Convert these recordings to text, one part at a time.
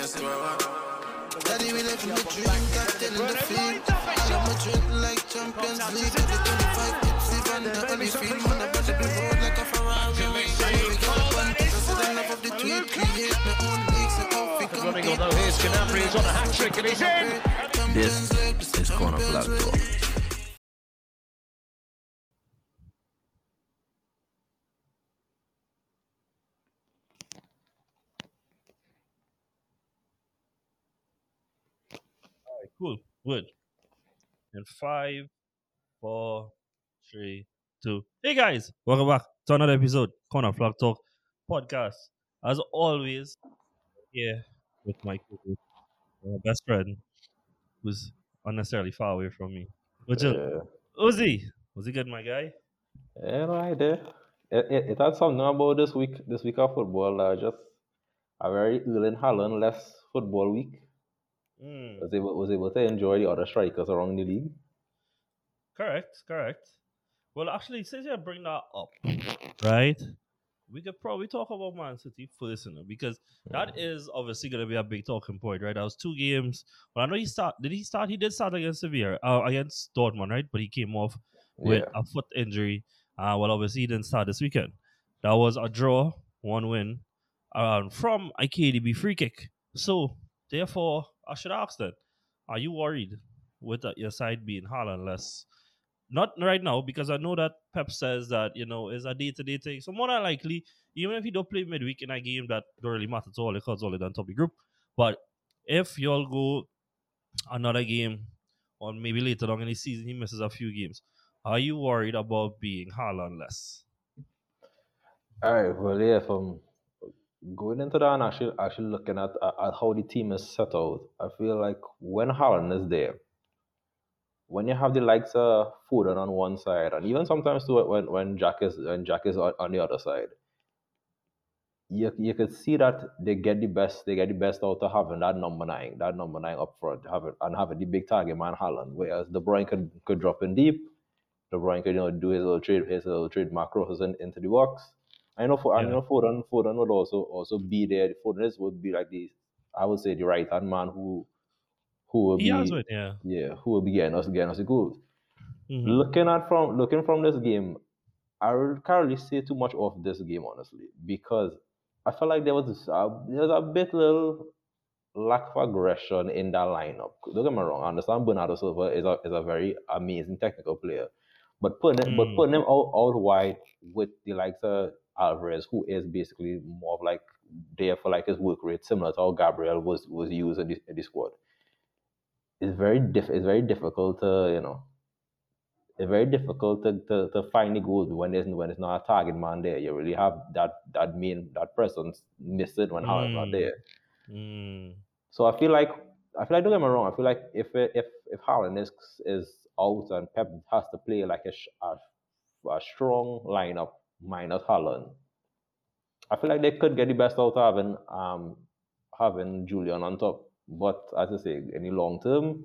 Daddy, we live in the dream, captain in the field. I am a drink like Champions League. Every 25 hits, even the only field. Man, I better be road like a Ferrari. We get up on president of the tweet. Create my own leagues and how we compete. although here's Canapri, he's on a hat trick and he's in. This is Corner Flag Talk. Cool. Good. And five, four, three, two. Hey guys, welcome back to another episode, Corner Flag Talk podcast. As always, here with my best friend, who's unnecessarily far away from me. Which is Yeah, Uzi. Was he good, my guy? yeah, right there. It, it, it had something about this week, this week of football. Uh, just a very Erling Haaland less football week. Mm, Was able was able to enjoy the other strikers around the league. correct, correct. Well, actually, since you bring that up, right, we could probably talk about Man City first, you know, because that is obviously going to be a big talking point, right? That was two games. Well, I know he start. Did he start? He did start against Sevilla, uh, against Dortmund, right? But he came off with Yeah, a foot injury. Uh, well, obviously he didn't start this weekend. That was a draw, one win, um, from a KDB free kick. So therefore, I should ask that. Are you worried with uh, your side being Haaland less? Not right now, because I know that Pep says that you know it's a day-to-day thing. So more than likely, even if you don't play midweek in a game that don't really matter at all, because all done top of group. But if y'all go another game, or maybe later on in the season he misses a few games, are you worried about being Haaland less? All right. Well, yeah. From going into that and actually actually looking at, at how the team is set out, I feel like when Haaland is there, when you have the likes of Foden on one side, and even sometimes too when when Jack is when Jack is on, on the other side, you you could see that they get the best they get the best out of having that number nine, that number nine up front, having and having the big target man Haaland, Whereas De Bruyne could could drop in deep, De Bruyne could you know do his little trade his little trade macros in, into the box. I know for I Yeah. know Foden Foden would also also be there. Foden would be like the I would say the right hand man who who will He be it, yeah. yeah, who will be getting us getting us the goals. Mhm. Looking at from looking from this game, I can't really say too much of this game honestly because I felt like there was this, uh, there was a bit little lack of aggression in that lineup. Don't get me wrong, I understand Bernardo Silva is a is a very amazing technical player, but putting him, but Mm. putting him out, out wide with the likes of Alvarez, who is basically more of like there for like his work rate, similar to how Gabriel was was used in the, in the squad. It's very diff. It's very difficult to you know it's very difficult to, to, to find the goals when there's when it's not a target man there. You really have that that main that presence missing when Haaland's not Mm. there. Mm. So I feel like I feel like don't get me wrong. I feel like if if if Haaland is is out and Pep has to play like a a, a strong lineup minus Haaland, I feel like they could get the best out of having um having Julian on top. But as I say, in the long term,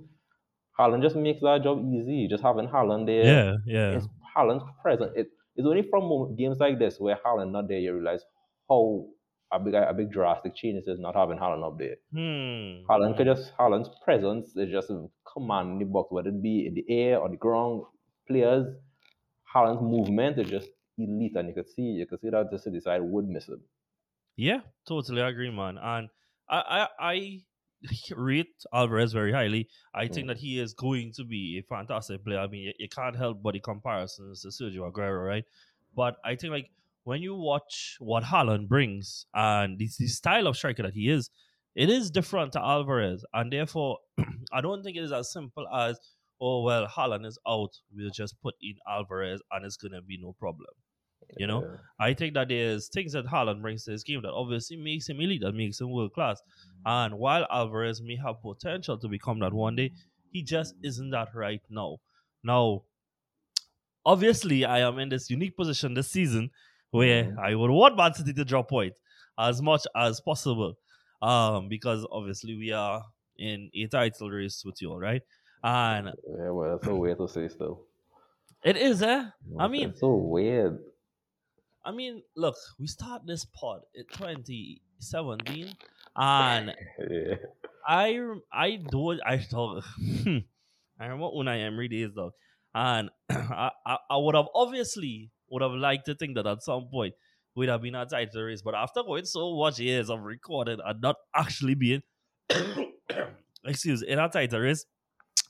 Haaland just makes that job easy. Just having Haaland there Yeah, yeah. it's Haaland's present. It, it's only from games like this where Haaland not there you realize how a big a big drastic change is not having Haaland up there. Hmm. Haaland could just Haaland's presence is just commanding the box, whether it be in the air or the ground. Players, Haaland's movement is just elite, and you could see you could see that the City side would miss him. Yeah, totally agree, man. And I, I, I rate Alvarez very highly. I think Mm. that he is going to be a fantastic player. I mean, you, you can't help but the comparisons to Sergio Aguero, right? But I think like when you watch what Haaland brings and the, the style of striker that he is, it is different to Alvarez, and therefore I don't think it is as simple as oh well, Haaland is out. We'll just put in Alvarez, and it's gonna be no problem. You know, Yeah. I think that there's things that Haaland brings to his game that obviously makes him elite, that makes him world class. And while Alvarez may have potential to become that one day, he just isn't that right now. Now, obviously, I am in this unique position this season where Mhm. I would want Man City to drop point as much as possible. Um, because obviously we are in a title race with you all, right? And yeah, well, that's so weird to say still. it is, eh? I mean, it's so weird. I mean, look, we start this pod in 2017, and Yeah. I I do. I thought I remember Unai Emery days though, and I, I I would have obviously would have liked to think that at some point we'd have been a title race, but after going so much years of recording and not actually being excuse in a title race,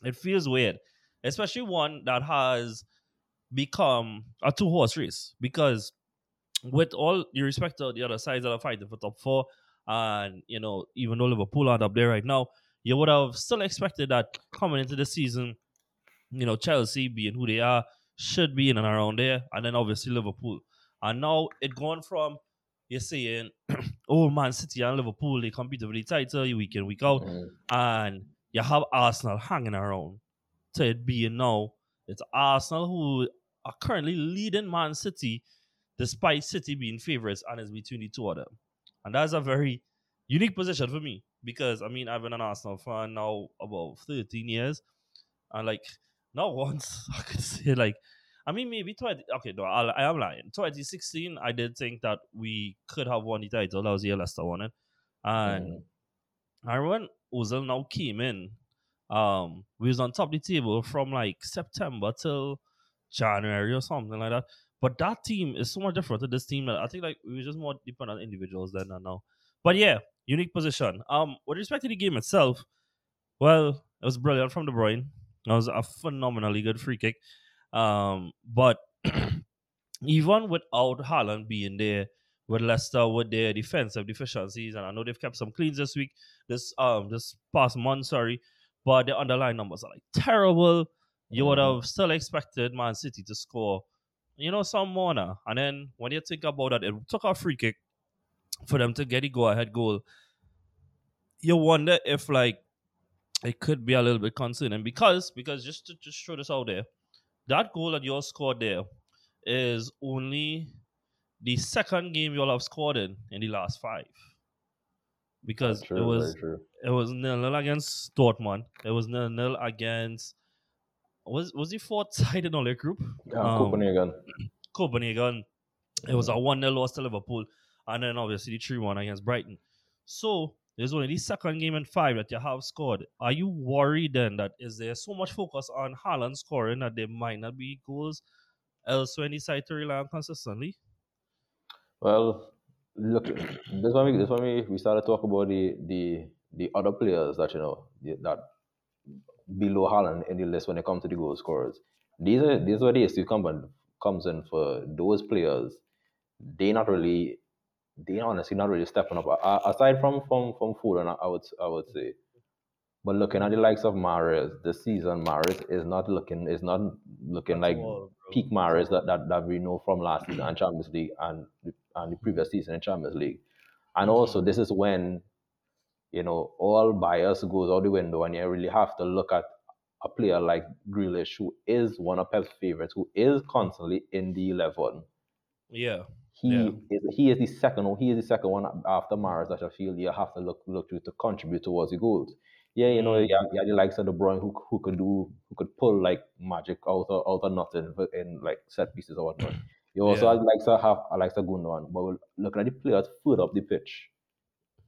it feels weird, especially one that has become a two horse race because with all due respect to the other sides that are fighting for top four, and you know, even though Liverpool aren't up there right now, you would have still expected that coming into the season, you know, Chelsea being who they are, should be in and around there, and then obviously Liverpool. And now it gone from you're saying, oh Man City and Liverpool, they compete for the title week in, week out, Mm. and you have Arsenal hanging around to it being now it's Arsenal who are currently leading Man City despite City being favourites and it's between the two of them. And that's a very unique position for me because I mean I've been an Arsenal fan now about 13 years and like not once I could say like I mean maybe 20 okay no I, I am lying 2016 I did think that we could have won the title that was the year Leicester won it and Mm. I remember when Ozil now came in, um, we was on top of the table from like September till January or something like that. But that team is so much different to this team that I think like we were just more dependent on individuals then and now. But yeah, unique position. Um, with respect to the game itself, well, it was brilliant from De Bruyne. It was a phenomenally good free kick. Um, but even without Haaland being there, with Leicester with their defensive deficiencies, and I know they've kept some cleans this week, this um this past month, sorry, but the underlying numbers are like terrible. You would Mhm. have still expected Man City to score, you know, some more now. And then when you think about that, it took a free kick for them to get the go ahead goal. You wonder if like it could be a little bit concerning because because just to just throw this out there, that goal that you all scored there is only the second game you'll have scored in in the last five. Because True, it was it was nil nil against Dortmund. It was nil nil against was was the fourth side in all their group? Yeah, Um, Copenhagen. Copenhagen. It was a 1 0 loss to Liverpool. And then obviously the 3 1 against Brighton. So there's only the second game in five that you have scored. Are you worried then that is there so much focus on Haaland scoring that there might not be goals elsewhere in the side to rely on consistently? Well, look, this one we this one we, we started to talk about the the the other players that you know the- that below Haaland in the list when it comes to the goal scorers. These are these are the issue come in, comes in for those players. They not really, they honestly not really stepping up. A- Aside from from from Foden, I- would I would say. But looking at the likes of Mahrez this season, Mahrez is not looking is not looking At like all, peak Mahrez that, that, that we know from last season and Champions League and and the previous season in Champions League. And also this is when, you know, all bias goes out the window and you really have to look at a player like Grealish, who is one of Pep's favorites, who is constantly in the eleven. Yeah. He Yeah. is he is the second one. He is the second one after Mahrez that I feel you have to look look to to contribute towards the goals. Yeah, you know, Mm. yeah, yeah, the likes of De Bruyne who who could do who could pull like magic out of out of nothing in like set pieces or whatnot. You also Yeah. have likes to have likes of Gundogan, but looking at the players further up the pitch.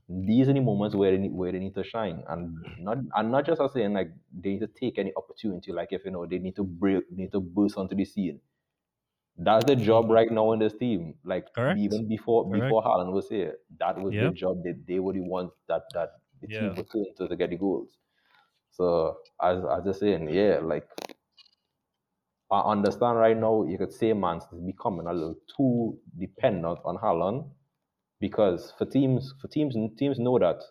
These are the moments where they need, where they need to shine, and not and not just as saying like they need to take any opportunity. Like if you know they need to break, need to burst onto the scene. That's the job mm-hmm. right now in this team. Like Correct. even before Correct. before Haaland was here, that was Yeah. the job. That they were the ones that that the Yeah. team was turn to, to get the goals. So as as I saying, yeah, like I understand right now you could say Man is becoming a little too dependent on Haaland because for teams for teams and teams know that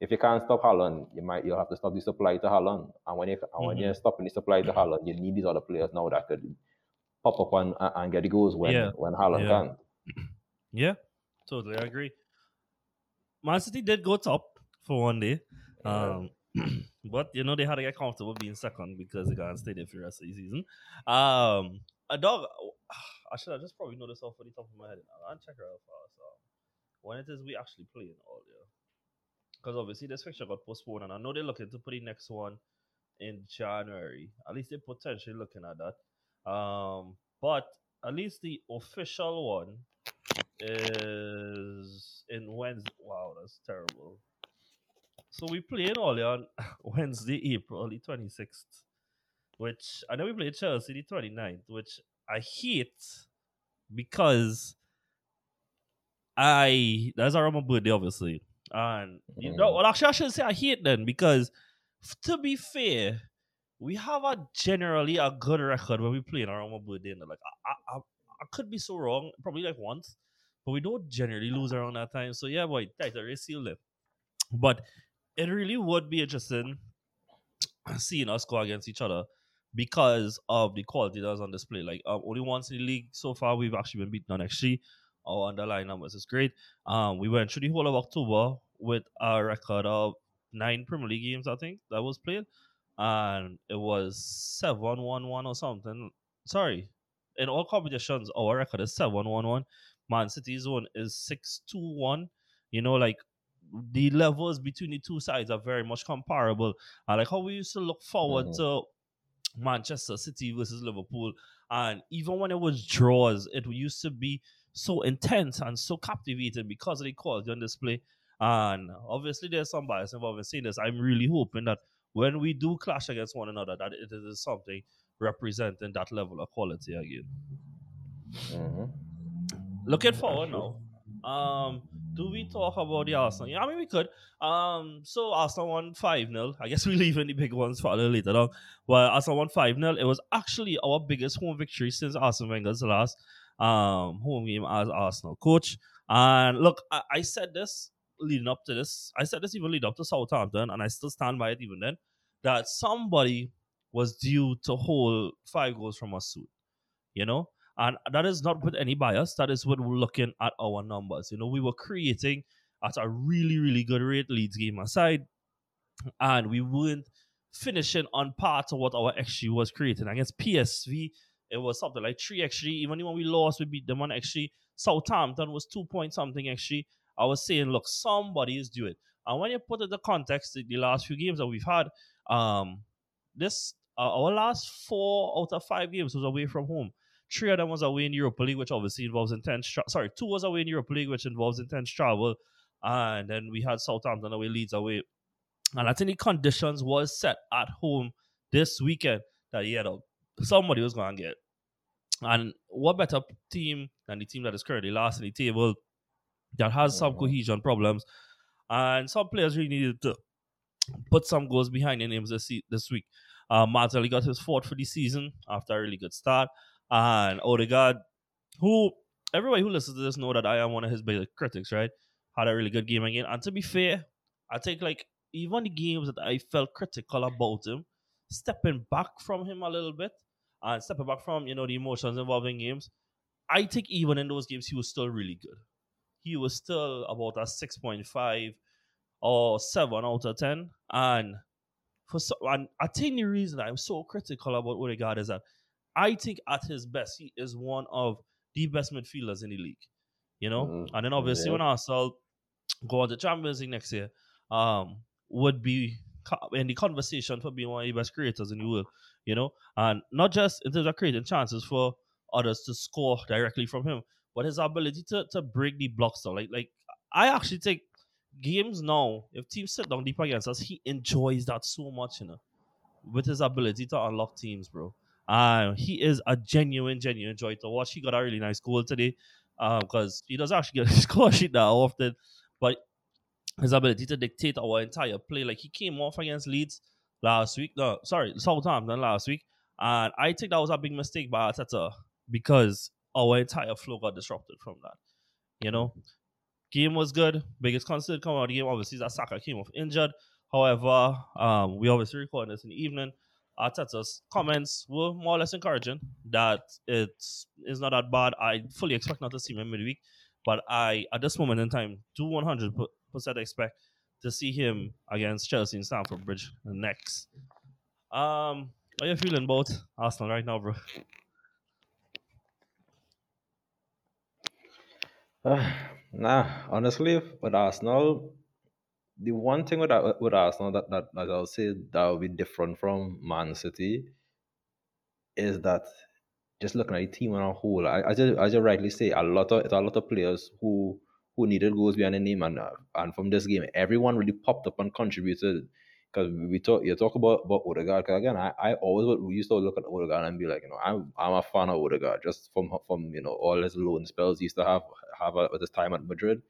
if you can't stop Haaland, you might you'll have to stop the supply to Haaland. And when you and when Mhm. you're stopping the supply to Haaland, you need these other players now that could pop up and, and get the goals when Yeah. when Haaland Yeah. can't. Yeah, totally I agree. Man City did go top for one day. Um, but you know they had to get comfortable being second because they can't stay there for the rest of the season. Um, a dog. I should have just probably this off the top of my head. I'll check her out first. Um, when it is we actually playing all year, because obviously this fixture got postponed, and I know they're looking to put the next one in January. At least they're potentially looking at that. Um, but at least the official one is in Wednesday. Wow, that's terrible. So we played only on Wednesday, April the 26th, which I know we played Chelsea the 29th, which I hate because I that's around my birthday, obviously. And you know, well, actually, I shouldn't say I hate them because, to be fair, we have a generally a good record when we play in our own birthday. And like, I, I, I, could be so wrong, probably like once, but we don't generally lose around that time. So yeah, boy, that's a race seal then. But it really would be interesting seeing us go against each other because of the quality that was on display. Like um, only once in the league so far, we've actually been beaten on XG. Our underlying numbers is great. Um, we went through the whole of October with a record of nine Premier League games, I think, that was played, and it was seven one one or something. Sorry, in all competitions, our record is seven one one. Man City's one is six two one. You know, like the levels between the two sides are very much comparable. And like how we used to look forward Mhm. to Manchester City versus Liverpool, and even when it was draws, it used to be so intense and so captivating because of the quality on display. And obviously, there's some bias involved in saying this. I'm really hoping that when we do clash against one another, that it is something representing that level of quality again. Mhm. Looking forward now. Um, do we talk about the Arsenal? Yeah, I mean we could. Um, so Arsenal won five 0 I guess we leave the big ones for a little later on. Well, Arsenal won five 0 It was actually our biggest home victory since Arsene Wenger's last um home game as Arsenal coach. And look, I, I said this leading up to this. I said this even leading up to Southampton, and I still stand by it even then. That somebody was due to hold five goals from us soon. You know, and that is not with any bias. That is we're looking at our numbers. You know, we were creating at a really, really good rate, Leeds game aside, and we weren't finishing on par to what our XG was creating. Against PSV, it was something like 3 actually. Even when we lost, we beat them on actually Southampton was 2 point something actually. I was saying, look, somebody is due it. And when you put it the context, the last few games that we've had, um, this uh, our last four out of five games was away from home. Three of them was away in Europa League, which obviously involves intense. Tra- sorry, two was away in Europa League, which involves intense travel, and then we had Southampton away, Leeds away, and I think the conditions was set at home this weekend that yeah, somebody was going to get. And what better team than the team that is currently last in the table that has some Mhm. cohesion problems, and some players really needed to put some goals behind their names this this week. Uh, Martinelli got his fourth for the season after a really good start, and Odegaard, who everybody who listens to this know that I am one of his biggest critics, right? Had a really good game again, and to be fair, I think like even the games that I felt critical about him, stepping back from him a little bit and stepping back from you know the emotions involving games, I think even in those games he was still really good. He was still about a six point five or seven out of ten, and for so, and I think the reason I'm so critical about Odegaard is that I think at his best he is one of the best midfielders in the league. You know, Mm, and then obviously yeah. when Arsenal go on to Champions League next year, um, would be in the conversation for being one of the best creators in the world. You know, and not just in terms of creating chances for others to score directly from him, but his ability to to break the blocks down. Like like I actually think games now, if teams sit down deep against us, he enjoys that so much, you know, with his ability to unlock teams, bro. Uh, he is a genuine, genuine joy to watch. He got a really nice goal today because he doesn't actually get a score sheet that often, but his ability to dictate our entire play, like he came off against Leeds last week, no, sorry, Southampton last week, and I think that was a big mistake by Arteta because our entire flow got disrupted from that. You know, game was good. Biggest concern coming out of the game, obviously, is that Saka came off injured. However, um, we obviously recording this in the evening. Arteta's comments were more or less encouraging that it's it's not that bad. I fully expect not to see him midweek, but I at this moment in time do 100 percent expect to see him against Chelsea in Stamford Bridge next. Um, how you feeling about Arsenal right now, bro? nah, honestly, with Arsenal, the one thing with with Arsenal that, that, that I'll say that will be different from Man City is that just looking at the team on a whole, I, as you, as you rightly say, a lot of it's a lot of players who who needed goals behind the name, and uh, and from this game, everyone really popped up and contributed. Because we talk, you talk about about Odegaard. Because again, I, I always would- we used to look at Odegaard and be like, you know, I'm I'm a fan of Odegaard just from from you know all his loan spells he used to have have at his time at Madrid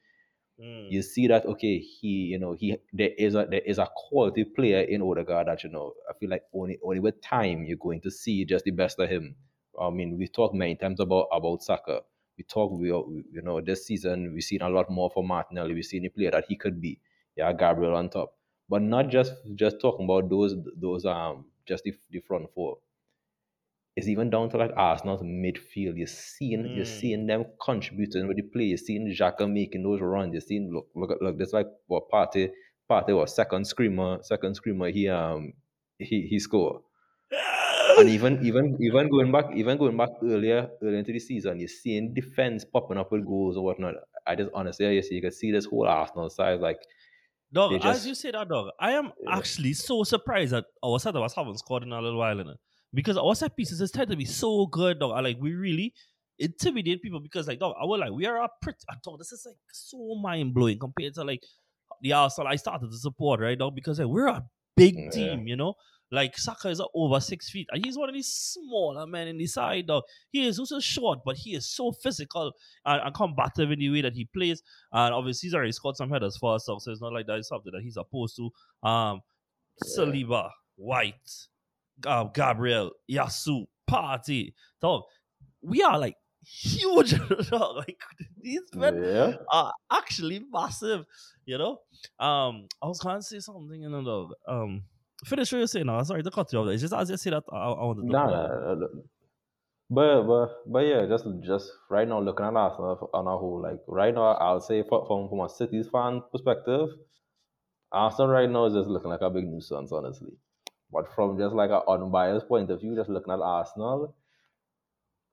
Mm. you see that okay, he you know he there is a there is a quality player in Odegaard that you know I feel like only only with time you're going to see just the best of him. I mean, we talked many times about about Saka. We talk we we- you know this season we've seen a lot more for Martinelli. We've seen a player that he could be. Yeah, Gabriel on top, but not just just talking about those those um just the, the front four. It's even down to like Arsenal's midfield. You're seeing you're Mm. seeing them contributing with the play. You're seeing Xhaka making those runs. You're seeing look look look. This like what Partey Partey was second screamer second screamer. He um he he scored. And even even even going back even going back earlier earlier into the season, you're seeing defense popping up with goals or whatnot. I just honestly, you see, you can see this whole Arsenal side like Dog, They as you say that, dog, I am Yeah. actually so surprised that our set of us haven't scored in a little while, innit? Because our set pieces is tend to be so good, dog. I like we really intimidate people because like dog, I was like, we are a pretty thought this is like so mind blowing compared to like the Arsenal I started to support, right, dog? Because like we're a big Yeah. team, you know? Like Saka is over six feet, and he's one of these smaller men in the side, dog. He is also short, but he is so physical and, and combative in the way that he plays. And obviously, he's already scored some headers for us, so it's not like that is something that he's opposed to. Um, Saliba, White, um, Gabriel, Yasu, Partey, dog. We are like huge, dog. Like these men yeah. are actually massive, you know. Um, I was gonna say something, you know, dog. Um, finish what you're saying. Now, sorry to cut you off. It's just as you say that, I, I wanted to. Nah, nah. But but but yeah, just just right now looking at Arsenal on a whole, like right now, I'll say from from a City's fan perspective, Arsenal right now is just looking like a big nuisance, honestly. But from just like an unbiased point of view, just looking at Arsenal,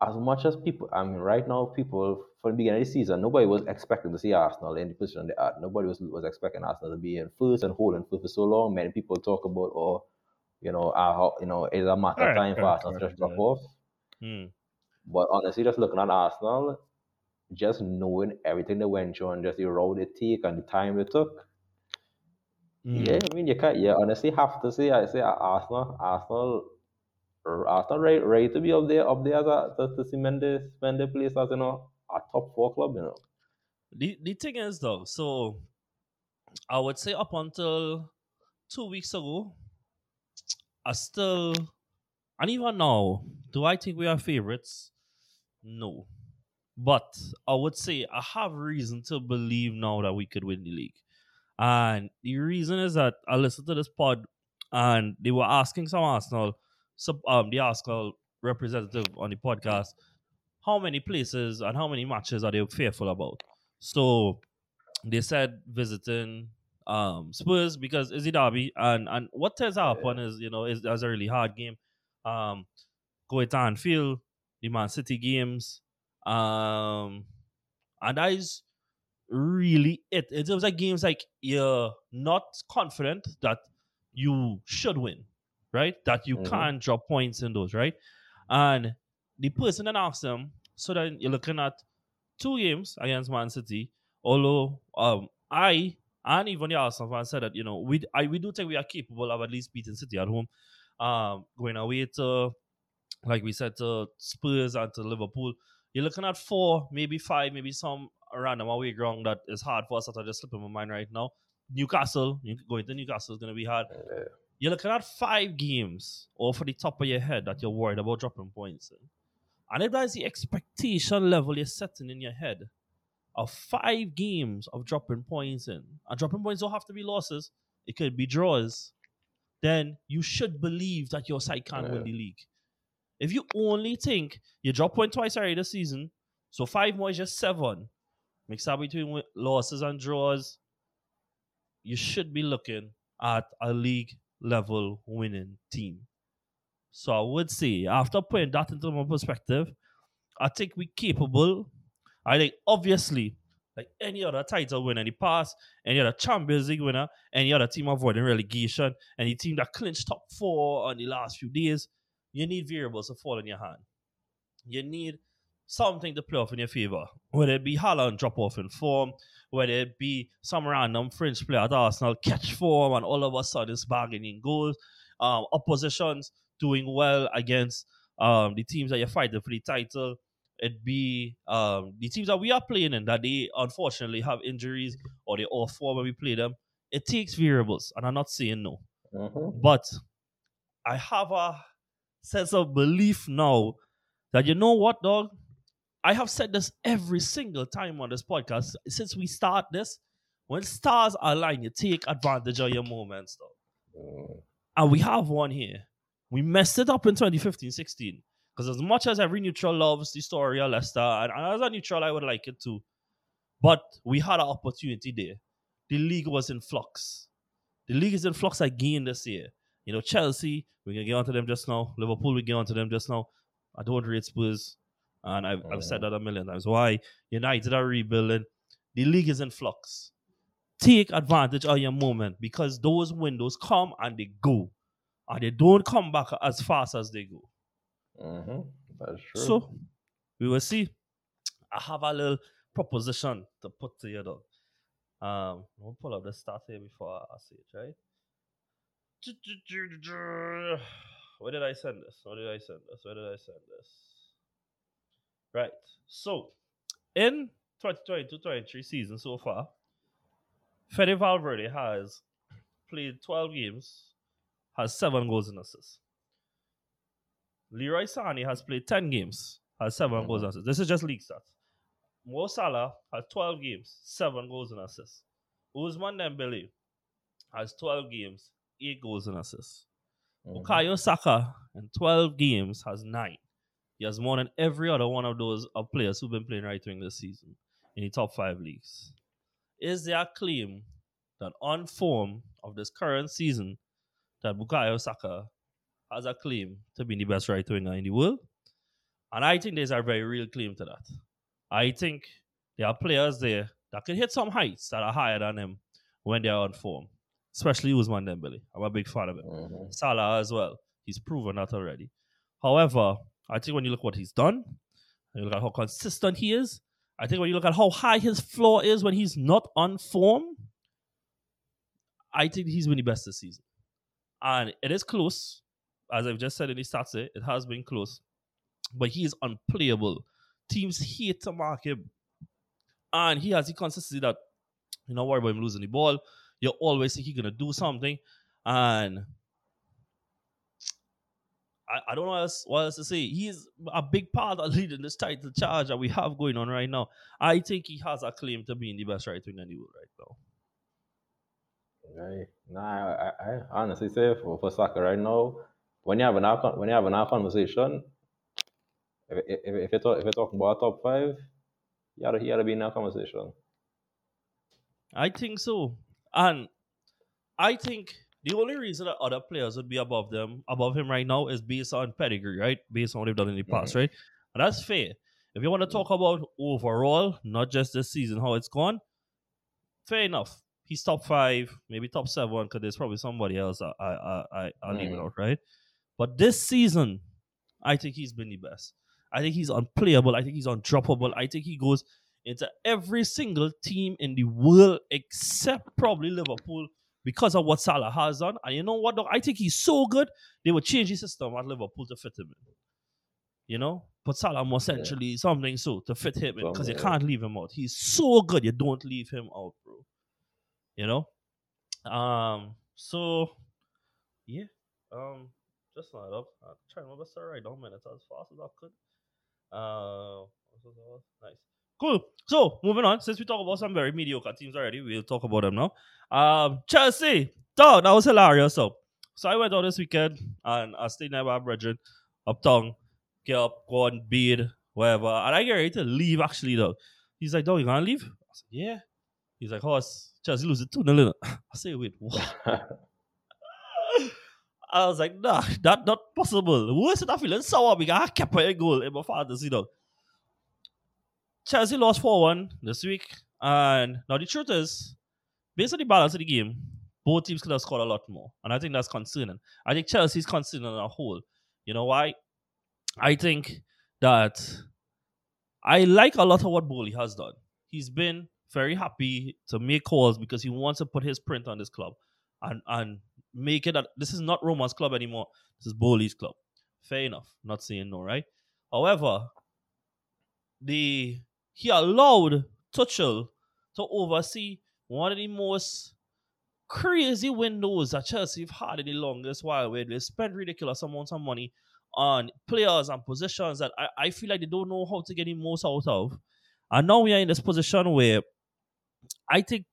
as much as people, I mean, right now, people from the beginning of the season, nobody was expecting to see Arsenal in the position they are. Nobody was was expecting Arsenal to be in first and holding first for so long. Many people talk about, oh, you know, uh, how, you know, it's a matter of time for Arsenal to just drop yeah. off. Hmm. But honestly, just looking at Arsenal, just knowing everything they went through and just the road they take and the time they took, Hmm. yeah, I mean, you can't, you honestly have to say, I say Arsenal, Arsenal, Arsenal ready, to be up there, up there as a, to, to cement the, cement the place as, you know, a top four club, you know. The the thing is though, so I would say up until two weeks ago, I still and even now, do I think we are favorites? No. But I would say I have reason to believe now that we could win the league. And the reason is that I listened to this pod and they were asking some Arsenal, sub, um, the Arsenal representative on the podcast, how many places and how many matches are they fearful about? So they said visiting um Spurs because it's a derby and and what tends to happen is you know is that's a really hard game. Um go to Anfield, the Man City games, um and that is really it. In terms of games like you're not confident that you should win, right? That you Mhm. can't drop points in those, right? And the person then asked them, so then you're looking at two games against Man City. Although um, I and even the Arsenal fans said that you know we I we do think we are capable of at least beating City at home. Um, going away to like we said to Spurs and to Liverpool. You're looking at four, maybe five, maybe some random away ground that is hard for us that I just slip in my mind right now. Newcastle, you- going to Newcastle is going to be hard. Yeah. You're looking at five games off of the top of your head that you're worried about dropping points in. And if that's the expectation level you're setting in your head of five games of dropping points in, and dropping points don't have to be losses, it could be draws, then you should believe that your side can win Yeah. the league. If you only think you drop point twice already this season, so five more is just seven, mix up between losses and draws, you should be looking at a league level winning team. So I would say, after putting that into my perspective, I think we're capable. I think obviously, like any other title winner in the past, any other Champions League winner, any other team avoiding relegation, any team that clinched top four on the last few days, you need variables to fall in your hand. you need something to play off in your favor. Whether it be Haaland drop off in form, whether it be some random French player at Arsenal catch form and all of a sudden it's bargaining goals. Um, oppositions doing well against um, the teams that you're fighting for the title. It be um, the teams that we are playing in that they unfortunately have injuries or they are off form when we play them. It takes variables, and I'm not saying no, Mhm. but I have a sense of belief now that you know what, dog. I have said this every single time on this podcast since we start this. When stars align, you take advantage of your moments, dog. Mm. And we have one here. We messed it up in 2015 16. Because as much as every neutral loves the story of Leicester, and, and as a neutral, I would like it too. But we had an opportunity there. The league was in flux. The league is in flux again this year. You know, Chelsea, we're going to get onto them just now. Liverpool, we get onto them just now. I don't rate Spurs. And I've, I've said that a million times. Why? United are rebuilding. The league is in flux. Take advantage of your moment because those windows come and they go. And they don't come back as fast as they go. Mhm. That's true. So we will see. I have a little proposition to put to you though. Um, we'll pull up the start here before I say it, right? Where did I send this? Where did I send this? Where did I send this? Right. So in 2022-23 season so far, Fede Valverde has played 12 games, has seven goals and assists. Leroy Sané has played 10 games, has 7 goals and assists. This is just league stats. Mo Salah has 12 games, 7 goals and assists. Ousmane Dembele has 12 games, 8 goals and assists. Mhm. Bukayo Saka in 12 games has 9. He has more than every other one of those of players who've been playing right wing this season in the top 5 leagues. Is there a claim that on form of this current season that Bukayo Saka has a claim to be the best right winger in the world? And I think there's a very real claim to that. I think there are players there that can hit some heights that are higher than him when they're on form, especially Ousmane Dembele. I'm a big fan of him. Mhm. Salah as well. He's proven that already. However, I think when you look what he's done, you look at how consistent he is, I think when you look at how high his floor is when he's not on form, I think he's been the best this season. And it is close. As I've just said in the stats, eh, it has been close. But he is unplayable. Teams hate to mark him. And he has the consistency that you know worry about him losing the ball. You always think he's gonna do something. And I, I don't know what else, what else to say. He's a big part of leading this title charge that we have going on right now. I think he has a claim to being the best right wing in the world right now. Right. Nah, I, I, honestly say for, for Saka right now, when you have an when you have an conversation, if if if you're talk, if you're talking about top five, you gotta you gotta be in that conversation. I think so. And I think the only reason that other players would be above them, above him right now, is based on pedigree, right? Based on what they've done in the past, right? And that's fair. If you want to talk about overall, not just this season, how it's gone, fair enough. He's top five, maybe top seven, because there's probably somebody else I I I, I I'll leave it Mhm. out, right? But this season, I think he's been the best. I think he's unplayable. I think he's undroppable. I think he goes into every single team in the world except probably Liverpool because of what Salah has done. And you know what, though? I think he's so good, they would change the system at Liverpool to fit him in. You know? But Salah must essentially something so to fit him in because you can't leave him out. He's so good, you don't leave him out, bro. You know? Um, so yeah. Um, just not up. I'm trying my best to write down minutes as fast as I could. Uh, nice. Cool. So moving on, since we talk about some very mediocre teams already, we'll talk about them now. Um, Chelsea. Dog, that was hilarious. So, so I went out this weekend and I stayed near my brethren uptown, get up, go on bed, whatever. And I get ready to leave actually though. He's like, dog, you gonna leave? I said, yeah. He's like, horse, Chelsea lose it 2 0. I say, wait, what? I was like, nah, that not possible. Worse than I feeling sour because I kept a goal in my father's, you know. Chelsea lost 4 1 this week. And now the truth is, based on the balance of the game, both teams could have scored a lot more. And I think that's concerning. I think Chelsea's concerning on a whole. You know why? I think that I like a lot of what Boehly has done. He's been very happy to make calls because he wants to put his print on this club and and make it that this is not Roman's club anymore. This is Boehly's club. Fair enough. Not saying no, right? However, the he allowed Tuchel to oversee one of the most crazy windows that Chelsea have had in the longest while where they spent ridiculous amounts of money on players and positions that I, I feel like they don't know how to get the most out of. And now we are in this position where I think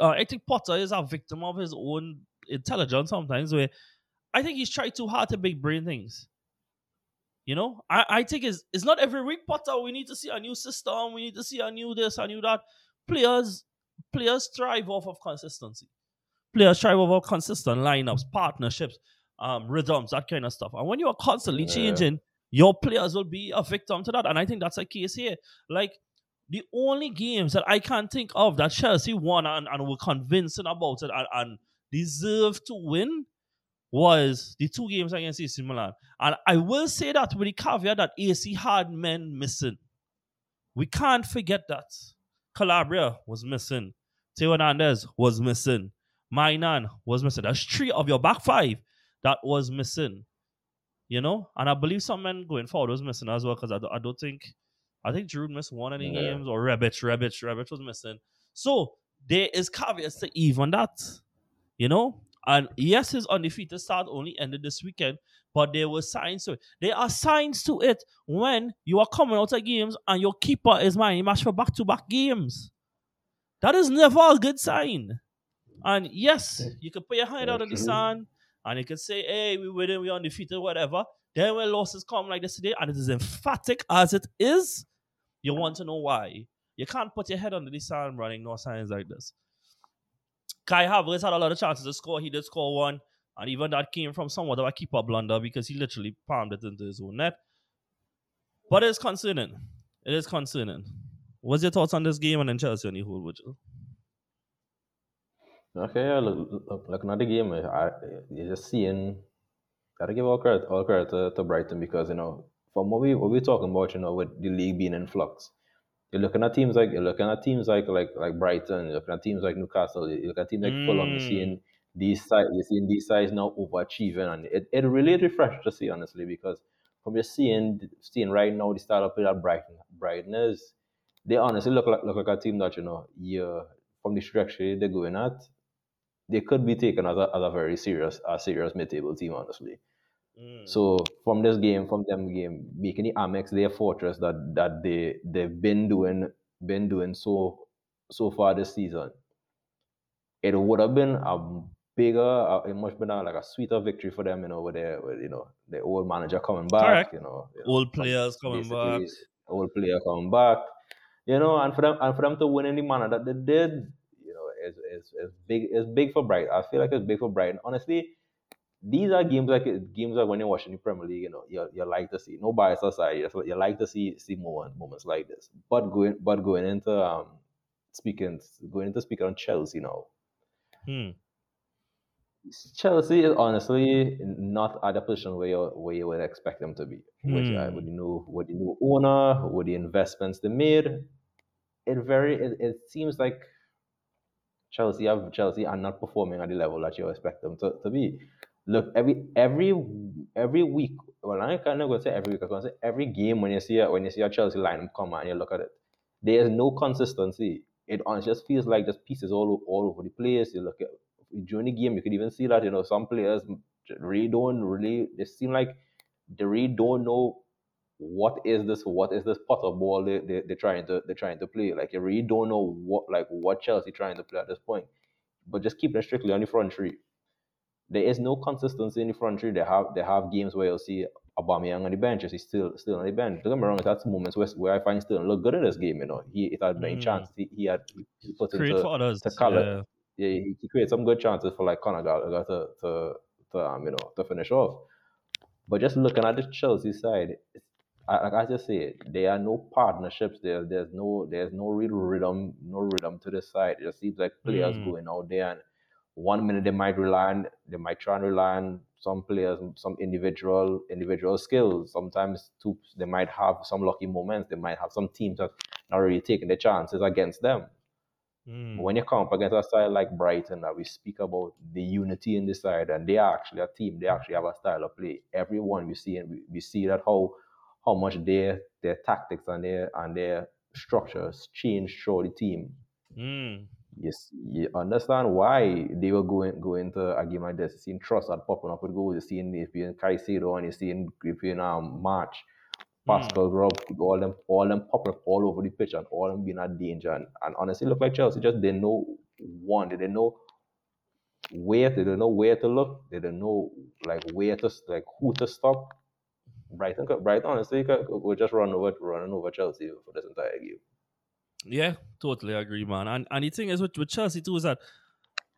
uh, I think Potter is a victim of his own intelligence sometimes where I think he's tried too hard to big brain things. You know, I, I think it's, it's not every week, Potter. We need to see a new system. We need to see a new this, a new that. Players players thrive off of consistency. Players thrive off of consistent lineups, partnerships, um, rhythms, that kind of stuff. And when you are constantly yeah. changing, your players will be a victim to that. And I think that's a case here. Like the only games that I can think of that Chelsea won and, and were convincing about it and, and deserve to win was the two games against AC Milan. And I will say that with the caveat that AC had men missing. We can't forget that. Calabria was missing. Theo Hernandez was missing. Maignan was missing. That's three of your back five that was missing. You know? And I believe some men going forward was missing as well because I, I don't think I think Giroud missed one of the yeah. games or Rebic, Rebic, Rebic was missing. So there is caveats to even that. You know? And yes, his undefeated start only ended this weekend, but there were signs to it. There are signs to it when you are coming out of games and your keeper is man match for back to back games. That is never a good sign. And yes, you can put your hand out of the sun and you can say, hey, we winning, we undefeated, whatever. Then when losses come like this today, and it is emphatic as it is, you want to know why. You can't put your head under the sun running no signs like this. Kai Havertz had a lot of chances to score. He did score one. And even that came from somewhat of a keeper blunder because he literally palmed it into his own net. But it's concerning. It is concerning. What's your thoughts on this game and then Chelsea on the whole, Vigil? Okay, yeah, look, look, looking at the game, I, you're just seeing. Gotta give all credit, all credit to, to Brighton because you know from what we what we're talking about, you know, with the league being in flux, you're looking at teams like you're looking at teams like like like Brighton, you're looking at teams like Newcastle, you look at teams like mm. Fulham, you're seeing these sides you're seeing these sides now overachieving and it, it really refreshed to see honestly because from just seeing seeing right now the start of it at Brighton Brighton is they honestly look like look like a team that, you know, yeah, from the structure they're going at, they could be taken as a, as a very serious a serious mid table team, honestly. Mm. So from this game, from them game, making the Amex their fortress that that they they've been doing been doing so so far this season, it would have been a bigger, uh, it must have been a, like a sweeter victory for them, you know, with their with, you know the old manager coming back, you know, you know old players coming back, old player coming back, you know, and for them and for them to win in the manner that they did, you know, is is, is big is big for Brighton. I feel like it's big for Brighton. Honestly, these are games like games like when you're watching the Premier League, you know, you, you like to see no bias aside, you, you like to see see moments moments like this. But going but going into um speaking going into speaking on Chelsea now. Hmm. Chelsea is honestly not at the position where you where you would expect them to be. Hmm. Uh, with the new with the new owner, with the investments they made, it very it, it seems like Chelsea have Chelsea are not performing at the level that you expect them to, to be look every every every week. Well, I can't go say every week. I can say every game when you see a, when you see a Chelsea line come out and you look at it, there is no consistency. It just feels like just pieces all all over the place. You look at during the game, you could even see that you know some players really don't really. They seem like they really don't know what is this what is this pot of ball they, they, they're trying to they're trying to play like you really don't know what like what chelsea trying to play at this point but just keep it strictly on the front three there is no consistency in the front three. They have they have games where you'll see Aubameyang on the bench. He's still still on the bench. Don't get me wrong. That's moments where, where I find still look good in this game. You know, he it had many mm. chances. He, he had he put Create into others, to color. Yeah, yeah he, he created some good chances for like Conor Gallagher to to to um you know to finish off. But just looking at the Chelsea side, like I just said, there are no partnerships. There, there's no, there's no real rhythm, no rhythm to the side. It just seems like players mm. going out there and one minute they might rely on they might try and rely on some players, some individual individual skills. Sometimes too, they might have some lucky moments. They might have some teams that not really taking the chances against them. Mm. When you come up against a side like Brighton, that we speak about the unity in the side, and they are actually a team. They actually have a style of play. Everyone we see, and we, we see that how how much their their tactics and their and their structures change through the team. Mm. Yes, you understand why they were going going to a game like this. You're seeing Trossard popping up with goals. You're seeing if you're in Caicedo and you're seeing if you're in um, March, Pascal Gross, all them all them popping up all over the pitch and all them being a danger. And, and honestly, look like Chelsea just didn't know one. They didn't know where. They didn't know where to look. They didn't know like where to like who to stop. Brighton, Brighton, honestly, we're just running over running over Chelsea for this entire game. Yeah, totally agree, man. And and the thing is with, with Chelsea too is that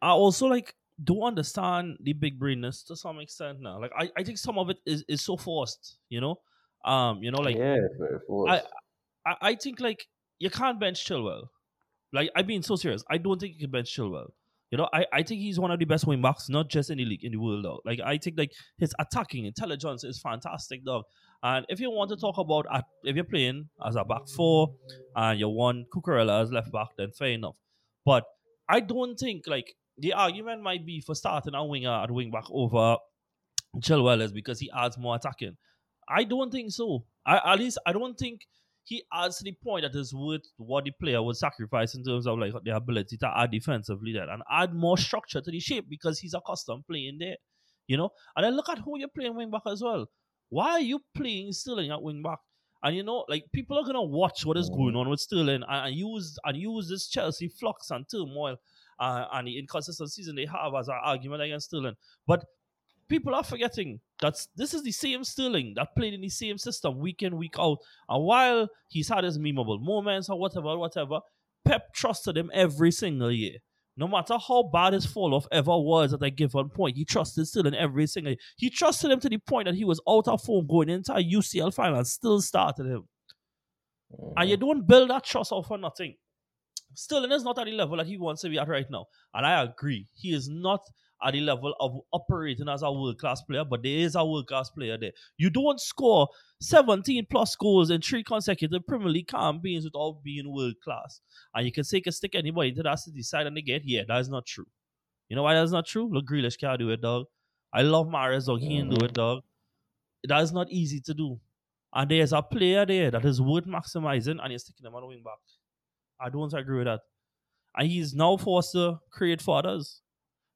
I also like don't understand the big brainness to some extent now. Like I, I think some of it is, is so forced, you know? Um, you know, like yeah, very forced. I, I think like you can't bench Chilwell. Like I'm being so serious. I don't think you can bench Chilwell. You know, I, I think he's one of the best wing backs, not just in the league, in the world. Like I think like his attacking intelligence is fantastic, dog. And if you want to talk about at, if you're playing as a back four and you want Cucurella as left back, then fair enough. But I don't think like the argument might be for starting a winger at wing back over is because he adds more attacking. I don't think so. I, at least I don't think he adds to the point that is worth what the player would sacrifice in terms of like the ability to add defensively there and add more structure to the shape because he's accustomed playing there. You know? And then look at who you're playing wing back as well. Why are you playing Sterling at wing back? And you know, like people are gonna watch what is going on with Sterling and, and use and use this Chelsea flux and turmoil uh, and the inconsistent season they have as an argument against Sterling. But people are forgetting that this is the same Sterling that played in the same system week in, week out. And while he's had his memeable moments or whatever, whatever, Pep trusted him every single year. No matter how bad his fall off ever was at a given point, he trusted Sterling every single year. He trusted him to the point that he was out of form going into a UCL final and still started him. Mm. And you don't build that trust out for nothing. Sterling is not at the level that he wants to be at right now. And I agree. He is not at the level of operating as a world class player, but there is a world class player there. You don't score 17 plus goals in three consecutive Premier League campaigns without being world class. And you can say, can stick anybody into that city side and they get, yeah, that is not true. You know why that's not true? Look, Grealish can't do it, dog. I love Mahrez, dog. He can do it, dog. That is not easy to do. And there's a player there that is worth maximizing and you're sticking him on the wing back. I don't agree with that. And he's now forced to create for others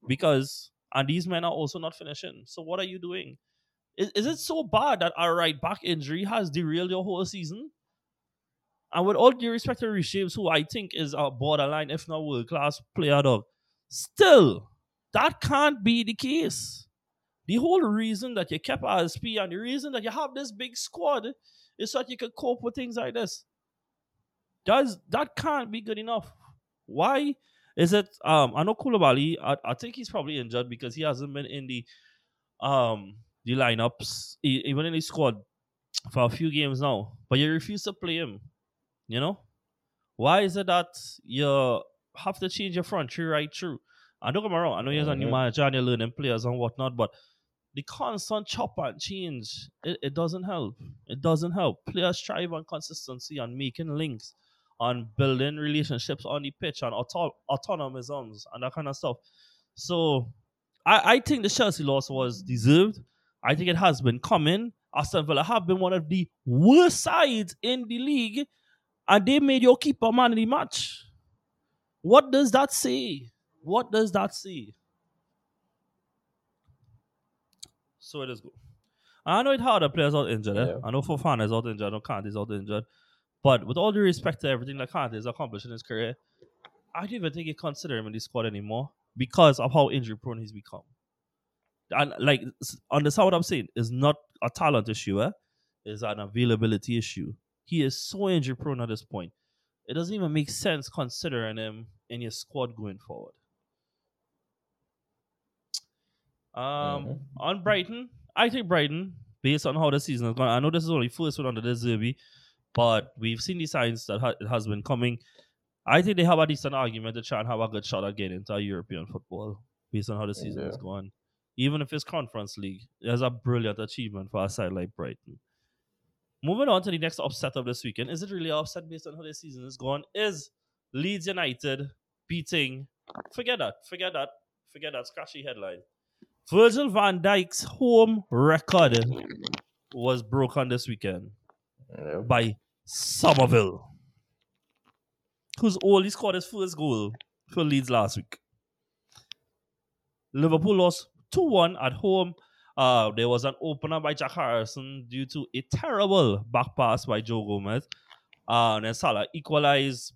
because, and these men are also not finishing. So what are you doing? Is, is it so bad that a right back injury has derailed your whole season? And with all due respect to Reece who I think is a borderline, if not world class player, dog, still, that can't be the case. The whole reason that you kept Azpi and the reason that you have this big squad is so that you can cope with things like this. Does that can't be good enough? Why is it? Um, I know Koulibaly. I, I think he's probably injured because he hasn't been in the um the lineups, even in the squad for a few games now. But you refuse to play him. You know why is it that you have to change your front three right through? I don't get me wrong. I know you're a new Mhm. manager and you're learning players and whatnot, but the constant chop and change it, it doesn't help. It doesn't help. Players strive on consistency and making links on building relationships on the pitch and auto- autonomisms and that kind of stuff. So I, I think the Chelsea loss was deserved. I think it has been coming. Aston Villa have been one of the worst sides in the league, and they made your keeper man of the match. What does that say? What does that say? So it is good. I know it's hard the players out injured. Eh? Yeah. I know Fofana is out injured. I know Kante is out injured. But with all due respect to everything that Kante has accomplished in his career, I don't even think you consider him in the squad anymore because of how injury prone he's become. And like, understand what I'm saying? It's not a talent issue, eh? It's an availability issue. He is so injury prone at this point. It doesn't even make sense considering him in your squad going forward. Um, Mhm. on Brighton, I think Brighton, based on how the season has gone, I know this is only first one under De Zerbi, but we've seen the signs that ha- it has been coming. I think they have a decent argument to try and have a good shot at getting into European football. based on how the season Yeah. is going. Even if it's Conference League, it's a brilliant achievement for a side like Brighton. Moving on to the next upset of this weekend. Is it really an upset based on how the season is going? Is Leeds United beating? Forget that. Forget that. Forget that scratchy headline. Virgil van Dijk's home record was broken this weekend Yeah. by Summerville, who's only scored his first goal for Leeds last week. Liverpool lost 2 1 at home. Uh, there was an opener by Jack Harrison due to a terrible back pass by Joe Gomez. Uh, and then Salah equalized.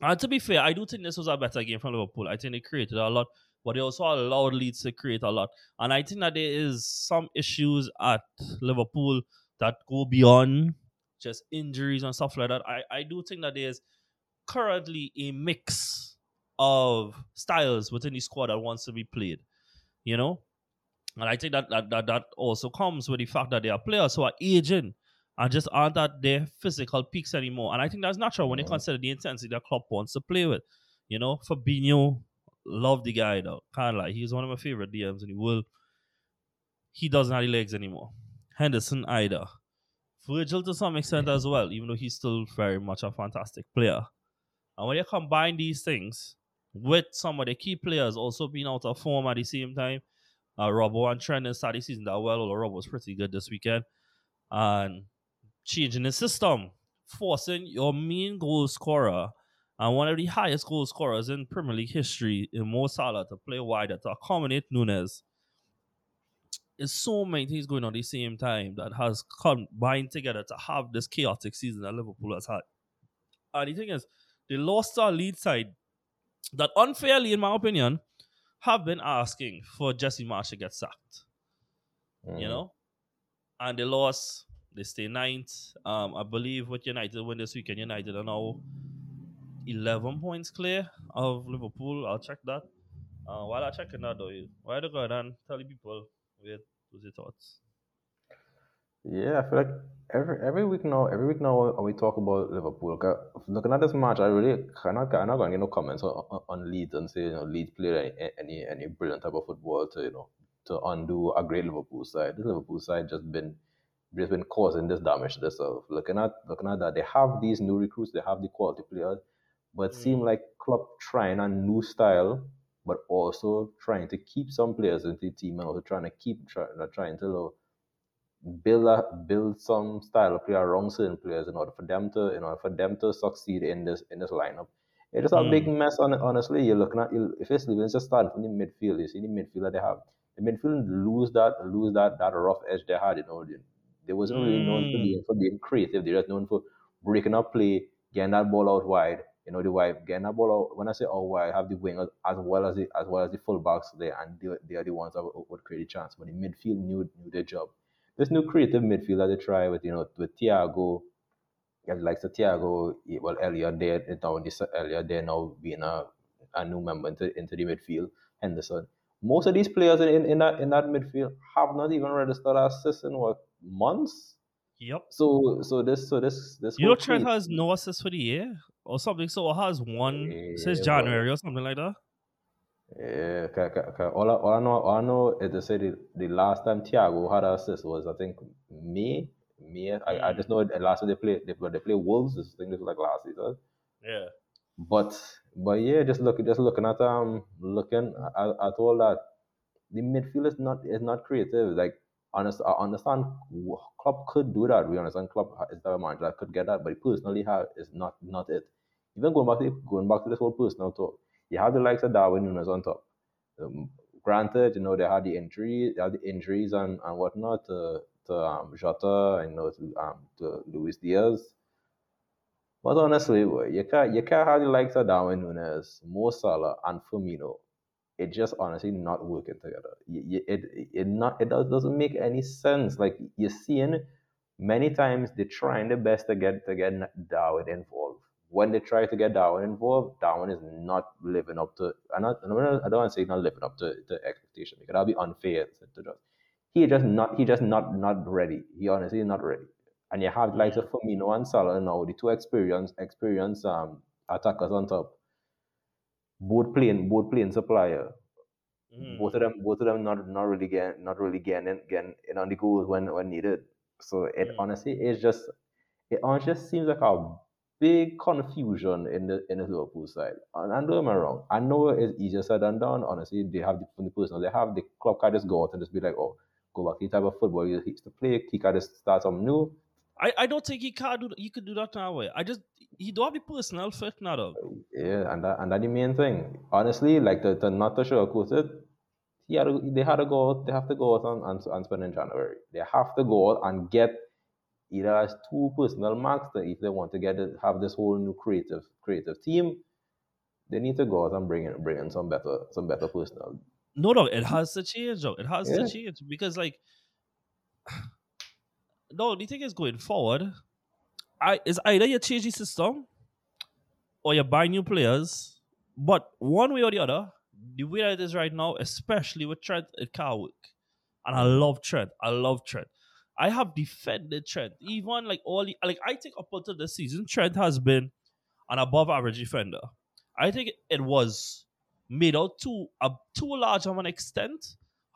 And to be fair, I do think this was a better game from Liverpool. I think they created a lot, but they also allowed Leeds to create a lot. And I think that there is some issues at Liverpool that go beyond just injuries and stuff like that. I, I do think that there's currently a mix of styles within the squad that wants to be played. You know? And I think that that, that, that also comes with the fact that there are players who are aging and just aren't at their physical peaks anymore. And I think that's natural when you consider the intensity that Klopp wants to play with. You know, Fabinho, love the guy though. Can't lie. He's one of my favorite DMs in the world. He doesn't have the legs anymore. Henderson either. Virgil to some extent as well, even though he's still very much a fantastic player. And when you combine these things with some of the key players also being out of form at the same time, uh, Robbo and Trent didn't start the season that well, although Rob was pretty good this weekend. And changing the system, forcing your main goal scorer and one of the highest goal scorers in Premier League history in Mo Salah to play wider to accommodate Nunez. There's so many things going on at the same time that has combined together to have this chaotic season that Liverpool has had. And the thing is, they lost our lead side that unfairly, in my opinion, have been asking for Jesse Marsch to get sacked. You Mhm. know? And they lost. They stay ninth. Um, I believe with United win this weekend, United are now 11 points clear of Liverpool. I'll check that. Uh, while I'm checking that, though, why you go ahead and tell the people what's your thoughts? Yeah, I feel like every every week now, every week now we talk about Liverpool. looking at this match, I really cannot I'm not to get no comments on, on, Leeds and say you know Leeds played any, any any brilliant type of football to you know to undo a great Liverpool side. This Liverpool side just been just been causing this damage to themselves. Looking at looking at that, they have these new recruits, they have the quality players, but it hmm. seem like Klopp trying a new style, but also trying to keep some players into the team and also trying to keep try, trying to. uh, build a, build some style of play around certain players in order for them to in order for them to succeed in this in this lineup. It is a big mess. On honestly, you're looking at you- if it's even just starting from the midfield, you see the midfield that they have. The midfield lose that lose that that rough edge they had. You know, they, they wasn't really known for being for being creative. They're just known for breaking up play, getting that ball out wide. You know, the wide getting that ball out. When I say out wide, I have the wingers as well as the as well as the fullbacks there, and they, they are the ones that would, would create a chance. But the midfield knew knew their job this new creative midfield that they try with, you know, with Thiago, have like so Thiago, well, earlier there, now this Elliot there now being a, a new member into, into the midfield, Henderson. Most of these players in, in, in that in that midfield have not even registered assists in what months. Yep. So so this so this this You know, Trent has no assists for the year or something, so it has one since Yeah, January or something like that. Yeah, all, I, all I know, all I know is to say the, the last time Thiago had an assist was I think May. May. I, I just know the last time they played they, they played Wolves. I think this was like last season. Yeah. But but yeah, just look just looking at um looking at, at all that the midfield is not is not creative. Like honest, I understand Klopp could do that. We understand Klopp ha- is the manager that could get that, but he personally have is not not it. Even going back to going back to this whole personal talk, you have the likes of Darwin Nunez on top. Um, granted, you know they had the injury, they had the injuries and, and whatnot to to um, Jota and you know to um to Luis Diaz. But honestly, you can't you can't have the likes of Darwin Nunez, Mo Salah, and Firmino. It just honestly not working together. You, it it not it does, doesn't make any sense. Like you're seeing many times they're trying their best to get to get Darwin involved. When they try to get Darwin involved, Darwin is not living up to. I'm not, I don't I don't want to say not living up to, to expectation because that'll be unfair to just. He just not he just not not ready. He honestly is not ready. And you have likes of Firmino and Salah now, the two experienced experienced um attackers on top. Both playing both playing supplier. Mm. both of them, both of them, not not really getting, not really getting in, getting in on the goals when when needed. So it Mm. honestly, it's just, it honestly just seems like a big confusion in the in the Liverpool side. And, and don't get me wrong, I know it's easier said than done. Honestly, they have the, the personal, they have the club can just go out and just be like, oh, go back to the type of football he used to play. He can just start something new. I, I don't think he can do he could do that now. Way. I just he don't have the personal fit now. Dog. Yeah, and that and that the main thing. Honestly, like the, the not to sugarcoat it, he had to, they had to go out, they have to go out and, and, and spend in January. They have to go out and get either as two personal marks that if they want to get it, have this whole new creative creative team, they need to go out and bring in bring in some better some better personnel. No, no, it has to change. Though. It has Yeah. to change because, like, no, the thing is going forward. I is either you change the system or you buy new players, but one way or the other, the way that it is right now, especially with Trent, it can't work. And I love Trent. I love Trent. I have defended Trent. Even like all the like I think up until this season, Trent has been an above average defender. I think it was made out to a too large of an extent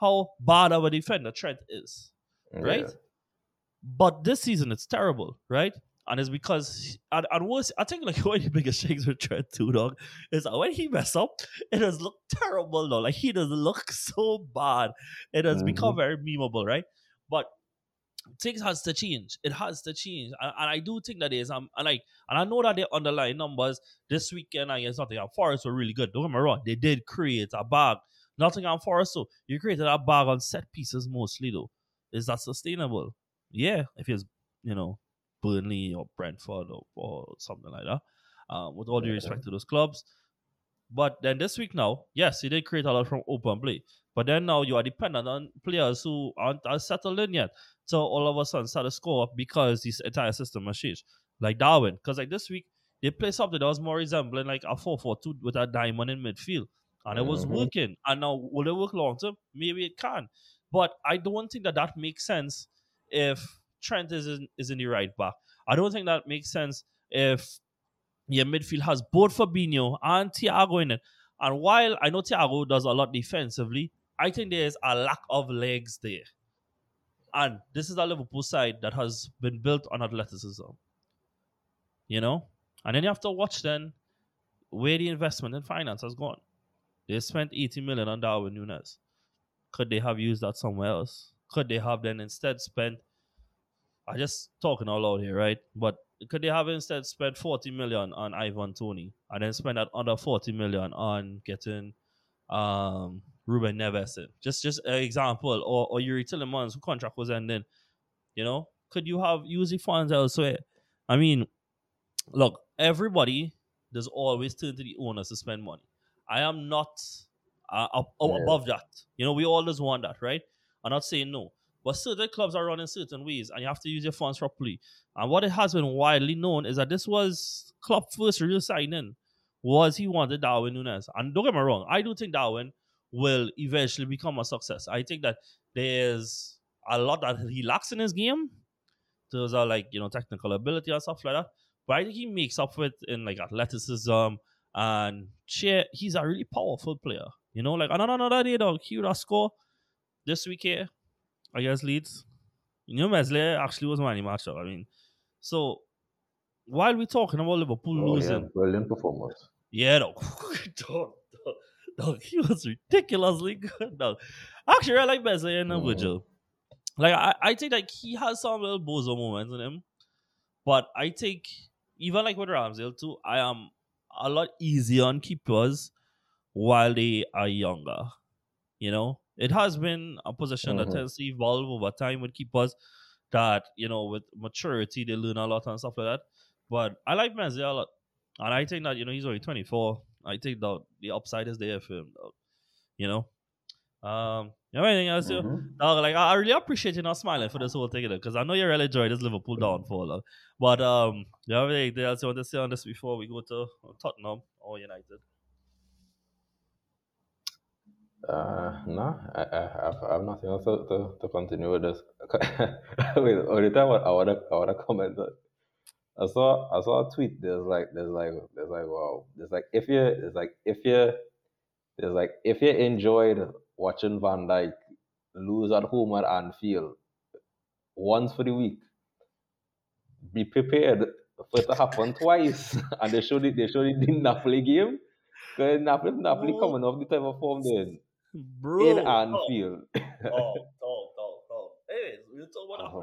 how bad of a defender Trent is. Right? Yeah. But this season it's terrible, right? And it's because and, and worse, I think like one of the biggest things with Trent too, dog, is that when he mess up, it has looked terrible though. Like he does look so bad. It has become mm-hmm. very memeable, right? But things has to change. It has to change, and, and I do think that is. Um, and like, and I know that the underlying numbers this weekend against Nottingham Forest were really good. Don't get me wrong; they did create a bag. Nottingham Forest, so you created a bag on set pieces mostly, though. Is that sustainable? Yeah, if it's you know Burnley or Brentford or, or something like that. Um, with all due respect to those clubs. But then this week now, yes, he did create a lot from open play. But then now you are dependent on players who aren't as settled in yet. So all of a sudden start to score because this entire system has changed. Like Darwin. Because like this week, they played something that was more resembling like a 4-4-2 with a diamond in midfield. And it was Mhm. working. And now will it work long term? Maybe it can. But I don't think that that makes sense if Trent is in, is in the right back. I don't think that makes sense if your midfield has both Fabinho and Thiago in it. And while I know Thiago does a lot defensively, I think there is a lack of legs there. And this is a Liverpool side that has been built on athleticism. You know? And then you have to watch then where the investment in finance has gone. They spent 80 million on Darwin Nunez. Could they have used that somewhere else? Could they have then instead spent I just talking all out here, right? But could they have instead spent 40 million on Ivan Toney and then spend that other 40 million on getting um Ruben Neves in? Just just an example. Or or Youri Tielemans, who contract was ending. You know? Could you have used the funds elsewhere? I mean, look, everybody does always turn to the owners to spend money. I am not uh, up, Yeah. above that. You know, we all always want that, right? I'm not saying no. But certain clubs are running certain ways, and you have to use your funds properly. And what it has been widely known is that this was Klopp first real signing was he wanted Darwin Nunez. And don't get me wrong, I do think Darwin will eventually become a success. I think that there's a lot that he lacks in his game. Those are like, you know, technical ability and stuff like that. But I think he makes up for it in like athleticism and share. He's a really powerful player. You know, like another another day dog, he would have score this week here against Leeds. You know, Meslier actually was my in the matchup. I mean, so while we're talking about Liverpool Oh, yeah, losing, brilliant performance. yeah, dog, dog, he was ridiculously good, dog. Actually, I like Meslier and Mhm. Virgil. Like, I, I think like he has some little bozo moments in him, but I think even like with Ramsdale too, I am a lot easier on keepers while they are younger. You know, it has been a position that Mhm. tends to evolve over time with keepers. That you know, with maturity, they learn a lot and stuff like that. But I like Menzi a lot, and I think that you know he's only twenty four. I think that the upside is there for him. Though. You know, um, you have anything else? to- Mhm. Dog, like I I really appreciate you not smiling for this whole thing, because I know you really enjoyed this Liverpool downfall. dog. But um, you have anything else you want to say on this before we go to Tottenham or United? Uh, no, I, I, have, I have nothing else to, to, to continue with this. Wait, only time I want to I want to comment. that I saw I saw a tweet. There's like there's like there's like wow. There's like if you there's like if you there's like if you enjoyed watching Van Dijk lose at home at Anfield once for the week. Be prepared for it to happen twice. and they showed it they showed it in the Napoli game. Because Napoli, Napoli coming off the type of form then Bro. in Anfield. Oh, oh. We'll talk about Oh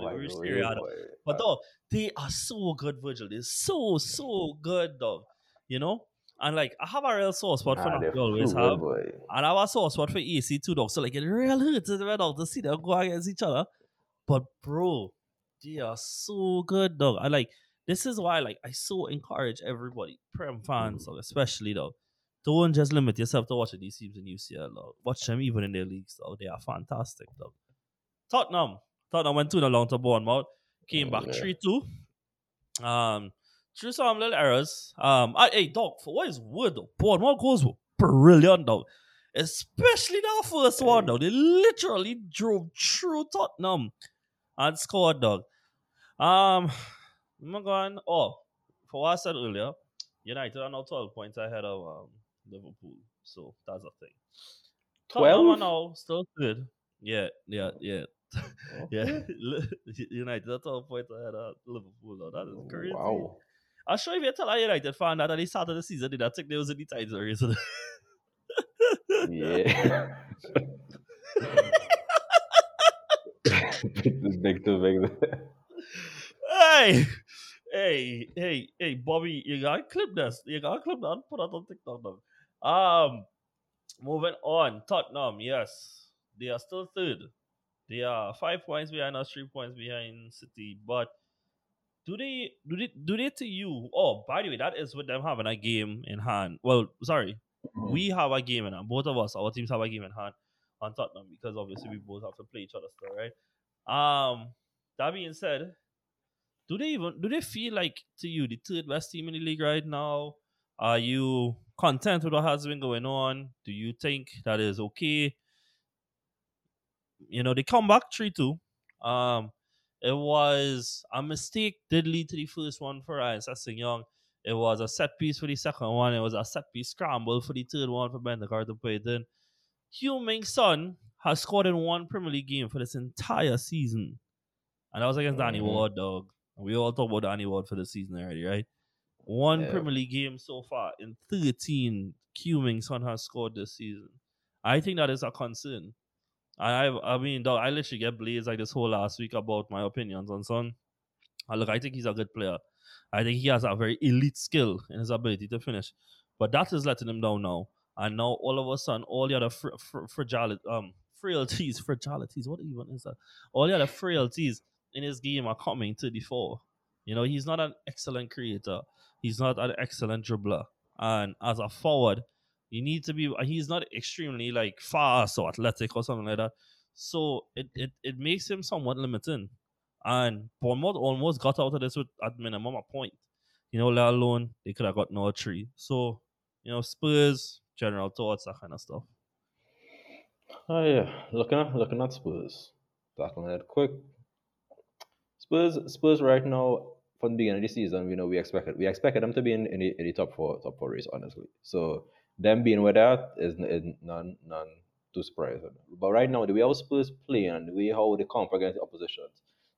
God, But dog, they are so good, Virgil. They're so, so good, dog. You know? And like I have a real source spot for Nah, they're always have. boy. And I have a source spot for AC too, dog. So like it really hurts the red dog to see them go against each other. But bro, they are so good, dog. I like this is why like I so encourage everybody, Prem fans, dog, especially though. Don't just limit yourself to watching these teams in UCL, dog. Watch them even in their leagues, dog. They are fantastic, dog. Tottenham. Tottenham went 2 0 to Bournemouth. Came back Yeah. 3 2. Um, through some little errors. Um, I, hey, dog, for what is wood, though, Bournemouth goals were brilliant, dog. Especially that first one, though. They literally drove through Tottenham and scored, dog. Um, I'm going, oh, for what I said earlier, United are now 12 points ahead of um, Liverpool. So that's a thing. Tottenham are 12? now still good. Yeah, yeah, yeah. Yeah, Okay. United are 12 points ahead of Liverpool. Though. That is crazy. Wow. I'm sure if you tell a United fan that at the start of the season, they not think they was in the title race. Yeah. big too big. hey, hey, hey, hey, Bobby, you gotta clip this. You gotta clip that put that on TikTok now. Um, moving on. Tottenham, yes, they are still third. They are five points behind us, three points behind City. But do they do they do they to you? Oh, by the way, that is with them having a game in hand. Well, sorry, we have a game in hand. Both of us, our teams have a game in hand on Tottenham because obviously we both have to play each other still, right? Um, that being said, do they even do they feel like to you the third best team in the league right now? Are you content with what has been going on? Do you think that is okay? You know, they come back 3 2. Um, it was a mistake, did lead to the first one for Sessegnon. It was a set piece for the second one. It was a set piece scramble for the third one for Bentancur to play. Then Heung-min Son has scored in one Premier League game for this entire season. And that was against Danny Mhm. Ward, dog. We all talk about Danny Ward for the season already, right? One Yeah. Premier League game so far in 13 Heung-min Son has scored this season. I think that is a concern. I I mean, dog, I literally get blazed like this whole last week about my opinions on Son. And look, I think he's a good player. I think he has a very elite skill in his ability to finish. But that is letting him down now. And now all of a sudden, all the other fr- fr- fragile, um, frailties, fragilities, what even is that? All the other frailties in his game are coming to the fore. You know, he's not an excellent creator. He's not an excellent dribbler. And as a forward, you need to be. Uh, he's not extremely like fast or athletic or something like that. So it it, it makes him somewhat limiting. And Bournemouth almost got out of this with at minimum a point. You know, let alone they could have got no three. So, you know, Spurs, general thoughts, that kind of stuff. Oh yeah, looking at looking at Spurs. Tackling it quick. Spurs Spurs right now from the beginning of the season, you know, we expected we expected them to be in, in, the, in the top four top four race, honestly. So them being without that is, is none none too surprising. But right now, the way how Spurs play and the way how they come against the opposition,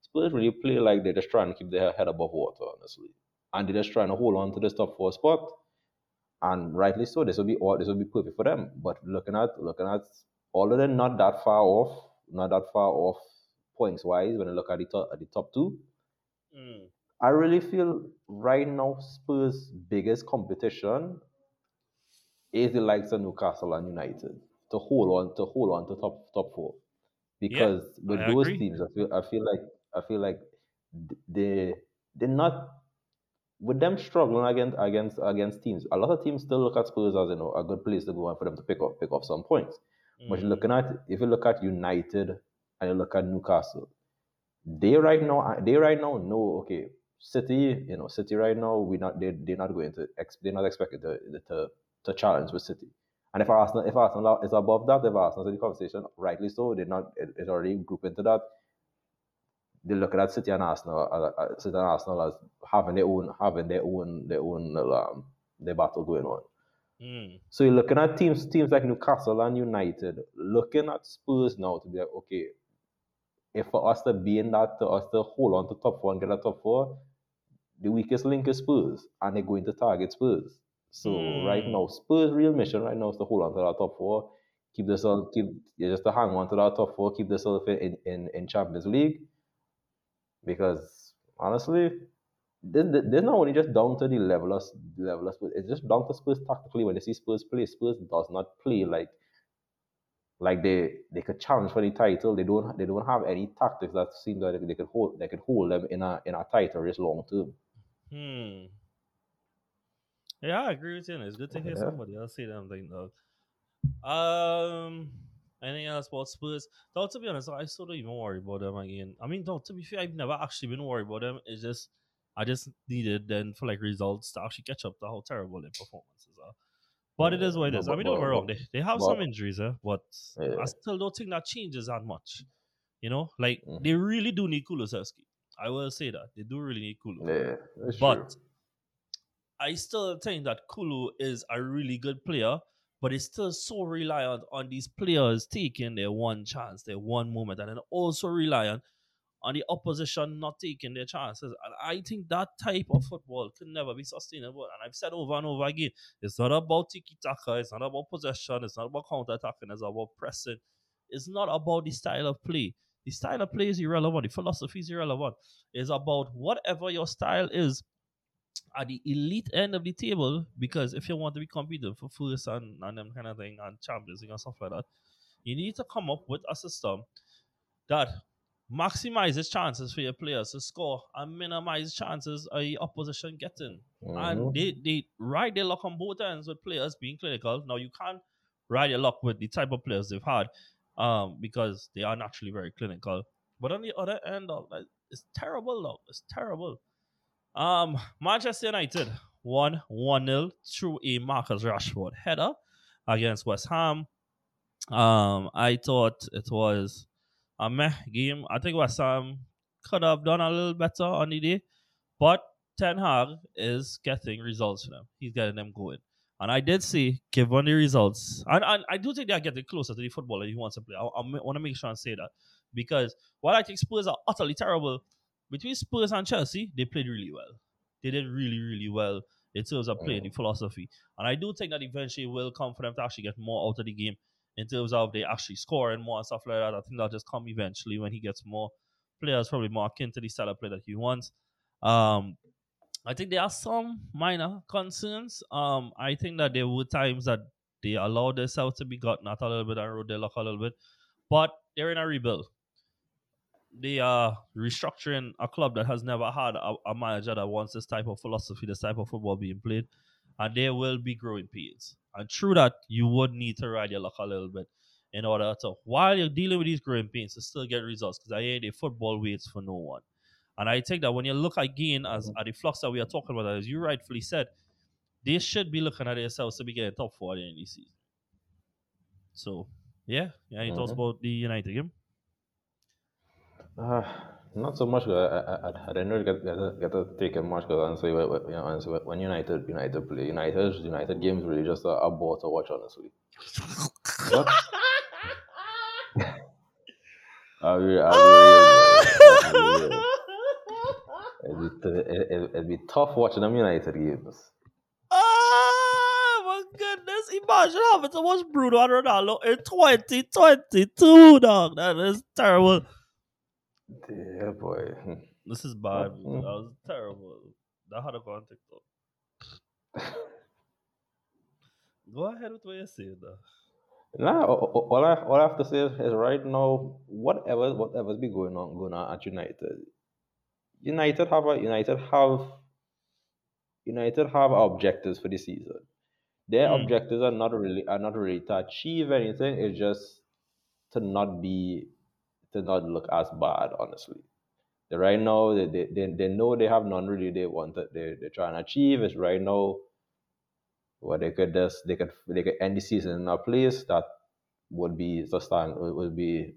Spurs really play like they're just trying to keep their head above water, honestly. And they're just trying to hold on to this top four spot. And rightly so, this will be all this will be perfect for them. But looking at looking at all of them, not that far off, not that far off points wise when I look at the top at the top two, mm. I really feel right now Spurs' biggest competition is the likes of Newcastle and United to hold on to hold on to top top four. Because with I those agree. teams, I feel I feel like I feel like they they're not with them struggling against against against teams. A lot of teams still look at Spurs as you know a good place to go and for them to pick up pick up some points. But you're looking at if you look at United and you look at Newcastle, they right now uh, they right now know okay City you know City right now we not they they're not going to they're not expected to, to to challenge with City. And if Arsenal if Arsenal is above that, if Arsenal's in the conversation, rightly so, they're not it, it's already grouped into that. They look at City and Arsenal, uh, uh, City and Arsenal as having their own having their own their own um, their battle going on. Mm. So you're looking at teams teams like Newcastle and United, looking at Spurs now to be like, okay, if for us to be in that, to us to hold on to top four and get a top four, the weakest link is Spurs, and they're going to target Spurs. So right Hmm. now, Spurs' real mission right now is to hold on to that top four, keep themselves, keep yeah, just to hang on to that top four, keep themselves in, in, in Champions League. Because honestly, this, this this not only just down to the level of level of Spurs, it's just down to Spurs tactically. When they see Spurs play, Spurs does not play like like they they could challenge for the title. They don't they don't have any tactics that seem that they could hold they could hold them in a in a title race long term. Hmm. Yeah, I agree with you. and It's good to hear Yeah. somebody else say them thing, dog. Um, anything else about Spurs? Though, to be honest, I still don't even worry about them again. I mean, though, to be fair, I've never actually been worried about them. It's just I just needed then for like results to actually catch up to how terrible their performances are. But it is what it is. Yeah, but- I mean, don't get me wrong. They, they have some injuries, eh? but I still don't think that changes that much. You know, like Mhm. they really do need Kulusevski. I will say that they do really need Kulu. Yeah, But true. I still think that Kulu is a really good player, but it's still so reliant on these players taking their one chance, their one moment, and then also reliant on the opposition not taking their chances. And I think that type of football can never be sustainable. And I've said over and over again, it's not about tiki taka, it's not about possession, it's not about counter attacking, it's about pressing. It's not about the style of play. The style of play is irrelevant, the philosophy is irrelevant. It's about whatever your style is at the elite end of the table because if you want to be competing for first and, and them kind of thing and champions and stuff like that, you need to come up with a system that maximizes chances for your players to score and minimize chances of the opposition getting. And Mhm. they, they ride their luck on both ends with players being clinical. Now you can't ride your luck with the type of players they've had um, because they are naturally very clinical. But on the other end of it's terrible though. It's terrible. Um, Manchester United won 1 0 through a Marcus Rashford header against West Ham. Um, I thought it was a meh game. I think West Ham could have done a little better on the day, but Ten Hag is getting results for them. He's getting them going. And I did see, given the results, and, and I do think they are getting closer to the football that he wants to play. I, I want to make sure and say that because while I think Spurs are utterly terrible, between Spurs and Chelsea, they played really well. They did really, really well in terms of playing the philosophy. And I do think that eventually it will come for them to actually get more out of the game in terms of they actually scoring more and stuff like that. I think that'll just come eventually when he gets more players, probably more akin to the style of play that he wants. Um, I think there are some minor concerns. Um, I think that there were times that they allowed themselves to be gotten at a little bit and rode their luck a little bit, but they're in a rebuild. They are restructuring a club that has never had a, a manager that wants this type of philosophy, this type of football being played, and there will be growing pains. And through that, you would need to ride your luck a little bit in order to, while you're dealing with these growing pains, to still get results. Because I ain't a football waits for no one. And I think that when you look again as at the flux that we are talking about, as you rightfully said, they should be looking at themselves to be getting top four at the end of the season. So, yeah, yeah. Any thoughts Mhm. about the United game? Uh, not so much. I, I, I, I didn't really get, get, to, get to take it much because honestly, when, when- you know, honestly, when United United play, United United games really just a, a bore to watch. Honestly, What? I'll I'll be real, man. I'll be real. It'd be, it, it'd be tough watching them United games. Oh my goodness! Imagine having to watch Bruno and Ronaldo in 2022, dog. That is terrible. Yeah, boy. Hmm. This is bad. Mm. That was terrible. That had to go on TikTok. Go ahead with what you're saying, though. Nah, a- a- all I all I have to say is, is right now, whatever whatever's be going on going on at United, United have a United have United have objectives for the season. Their Mm. objectives are not really are not really to achieve anything. It's just to not be to not look as bad. Honestly, they, right now they, they, they, they know they have none really. They want that they they're trying to achieve is right now. What they could just they could they could end the season in a place that would be sustain would be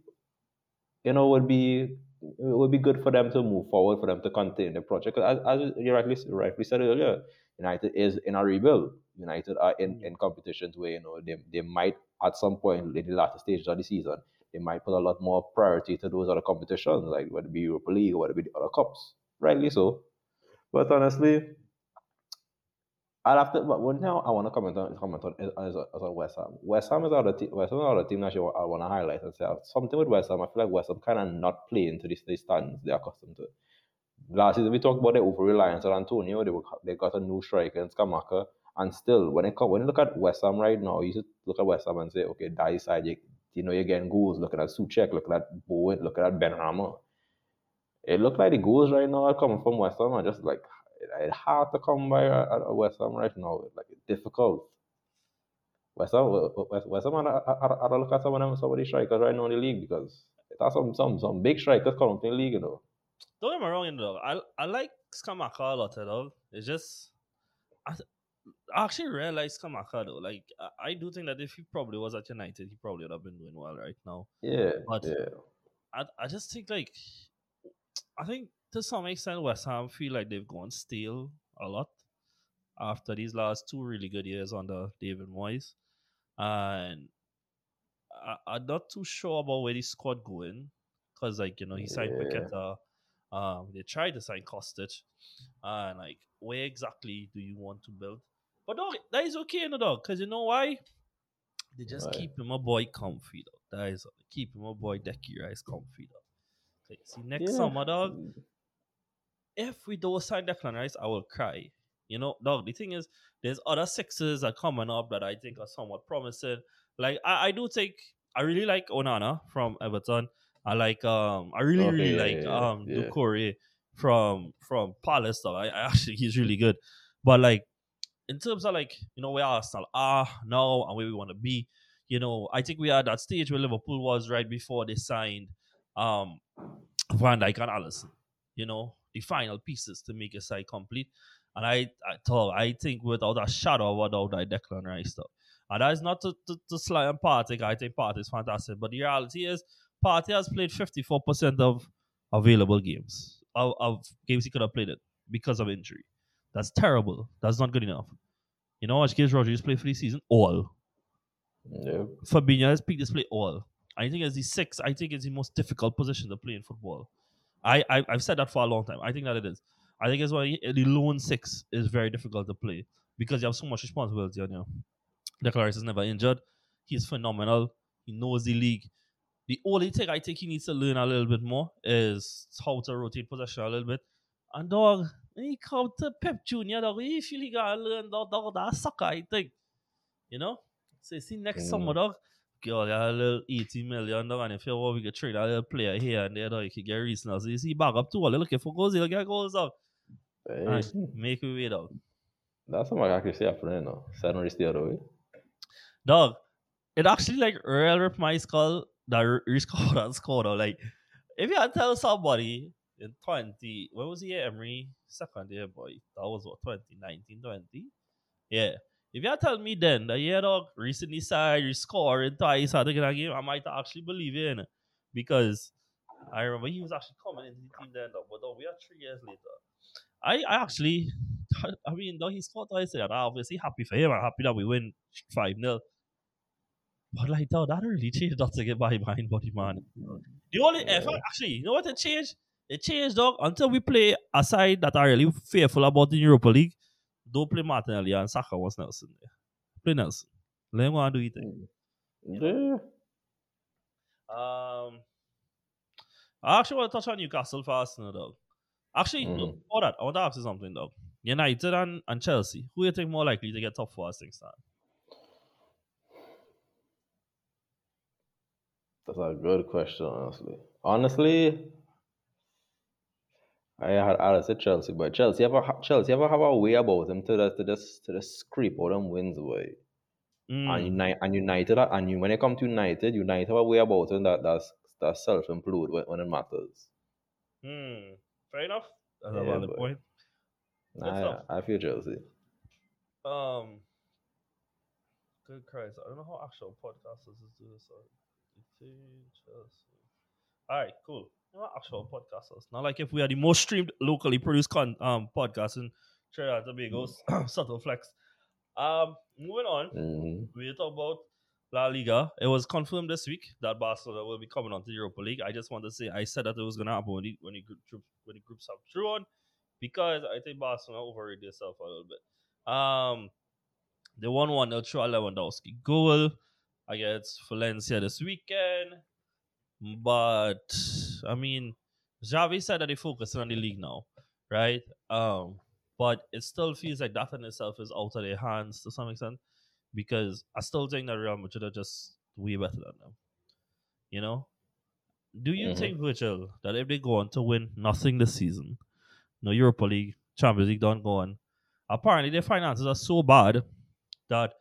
you know would be it would be good for them to move forward for them to continue the project. As, as you rightly rightly said earlier, United is in a rebuild. United are in, mm. in competitions where you know they, they might at some point in the latter stages of the season they might put a lot more priority to those other competitions, like whether it be Europa League or whether it be the other cups. Rightly so. But honestly, I'll have to. But thing I want to comment on, comment on is on West Ham. West Ham is other team. West Ham is another team that I want to highlight and say oh, something with West Ham. I feel like West Ham kind of not playing to the, the stands they're accustomed to. Last season we talked about the over reliance on Antonio. They were, they got a new striker in Scamacca, and still when it come when you look at West Ham right now, you should look at West Ham and say, okay, that side you, know you're getting goals. Looking at Soucek, looking at Bowen, looking at Benrahma. It looked like the goals right now are coming from West Ham are just like it's hard to come by at West Ham right now. Like it's difficult. West Ham, West, West Ham, I, I, I look at some of them, some of the strikers right now in the league because it has some some some big strikers coming in the league, you know. Don't get me wrong, you know, I I like Scamacca a lot, know. It's just I, I actually really like Scamacca though. Like I, I, do think that if he probably was at United, he probably would have been doing well right now. Yeah, but yeah. I I just think like I think to some extent West Ham feel like they've gone stale a lot after these last two really good years under David Moyes, and I, am not too sure about where the squad going because like you know he signed yeah. Paqueta um, they tried to sign Kostic, and like, where exactly do you want to build? But dog, that is okay, no dog, because you know why? They just right. keep him a boy comfy, dog. That is keep him a boy Decky Rice comfy, dog. Okay, see next yeah. summer, dog. If we don't sign Declan Rice, I will cry. You know, dog. The thing is, there's other sixes that coming up that I think are somewhat promising. Like I, I do think I really like Onana from Everton. I like um I really okay, really yeah, like yeah, um yeah. Doucouré from from Palace though. I, I, actually he's really good. But like in terms of like, you know, where Arsenal are now and where we want to be, you know, I think we are at that stage where Liverpool was right before they signed um Van Dijk and Alisson. You know, the final pieces to make a side complete. And I, I thought I think without a shadow of a doubt that Declan Rice stuff. And that is not to, to, to sly on Partey. I think Partey is fantastic. But the reality is Partey has played 54% of available games, of, of games he could have played it because of injury. That's terrible. That's not good enough. You know much games Rodri played for the season? All. No. Fabinho has this play all. I think as the six, I think it's the most difficult position to play in football. I, I have said that for a long time. I think that it is. I think it's why the lone six is very difficult to play because you have so much responsibility on you. Declan Rice is never injured. He's phenomenal. He knows the league. The only thing I think he needs to learn a little bit more is how to rotate possession a little bit. And dog, he to Pep Jr., dog, he feel he gotta learn dog, dog that sucker, I think. You know? So you see next mm. summer, dog, girl, you a little 80 million, dog, and if you want, we could trade a little player here and there, dog, you can get recent. So you see back up to all, looking for goals, you get goals, dog. Hey. And make me way, dog. That's what I can say after that, no. Suddenly the other way. Dog, it actually like real rip my skull that and scored. Or like, if you tell somebody in 20, when was he Emery? Second year, boy. That was what, 2019, 20? Yeah. If you had tell me then that yeah, dog, recently side you scoring twice at the game, I might actually believe it, in because I remember he was actually coming into the team then, but though we are three years later. I, I actually, I mean, though he scored twice, I'm obviously happy for him. I'm happy that we win 5 0. But like, dog, that really changed not to get by behind body man. The only effort, actually, you know what it changed? It changed, dog, until we play a side that are really fearful about the Europa League. Don't play Martinelli and Saka was Nelson there. Play Nelson. Let him go and do it. Yeah. Um, I actually want to touch on Newcastle first, now, dog. Actually, mm. no, before that, I want to ask you something, dog. United and, and Chelsea, who do you think more likely to get top four as things stand? That's a good question, honestly. Honestly, I had I said Chelsea, but Chelsea ever Chelsea ever have a way about them to the, to just to just scrape all them wins away. Mm. And United and United and you when it come to United, United have a way about them that that's that's self employed when, when it matters. Hmm. Fair enough. That's yeah, a valid point. Nah, I, I feel Chelsea. Um. Good Christ! I don't know how actual podcasters do this. Sorry. All cool. actual podcasters. Not like if we are the most streamed locally produced con- um podcast in Trinidad and Tobago, subtle flex. Um, moving on, hmm we talk about La Liga. It was confirmed this week that Barcelona will be coming on to the Europa League. I just want to say I said that it was going to happen when the when the group when the groups have drew on because I think Barcelona overrated themselves a little bit. Um, they won one nil through a Lewandowski goal against Valencia this weekend. But I mean, Xavi said that they focusing on the league now, right? Um, but it still feels like that in itself is out of their hands to some extent because I still think that Real Madrid are just way better than them. You know? Do you Mhm. think, Virgil, that if they go on to win nothing this season, no Europa League, Champions League don't go on, apparently their finances are so bad that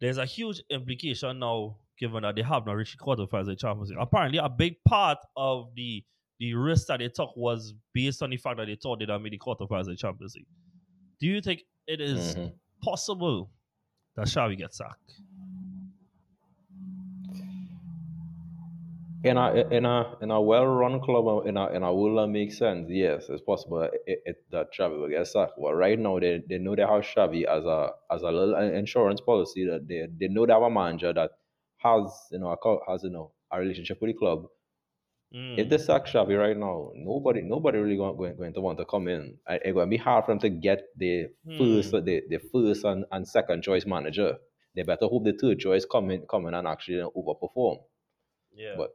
there's a huge implication now, given that they have not reached the quarterfinals of League. Apparently, a big part of the the risk that they took was based on the fact that they thought they'd have made the quarterfinals of Champions League. Do you think it is Mhm. possible that Xavi gets sacked? In a in a in a well-run club uh, in a in a world that makes sense, yes, it's possible it, it, that Xavi will get sacked. But right now, they, they know they have Xavi as a as a little insurance policy that they they know they have a manager that has you know a, has you know a relationship with the club. Mm. If they sack Xavi right now, nobody nobody really going, going, going to want to come in. It's going to be hard for them to get the first Hmm. the, the first and, and second choice manager. They better hope the third choice come in come in and actually overperform. yeah. But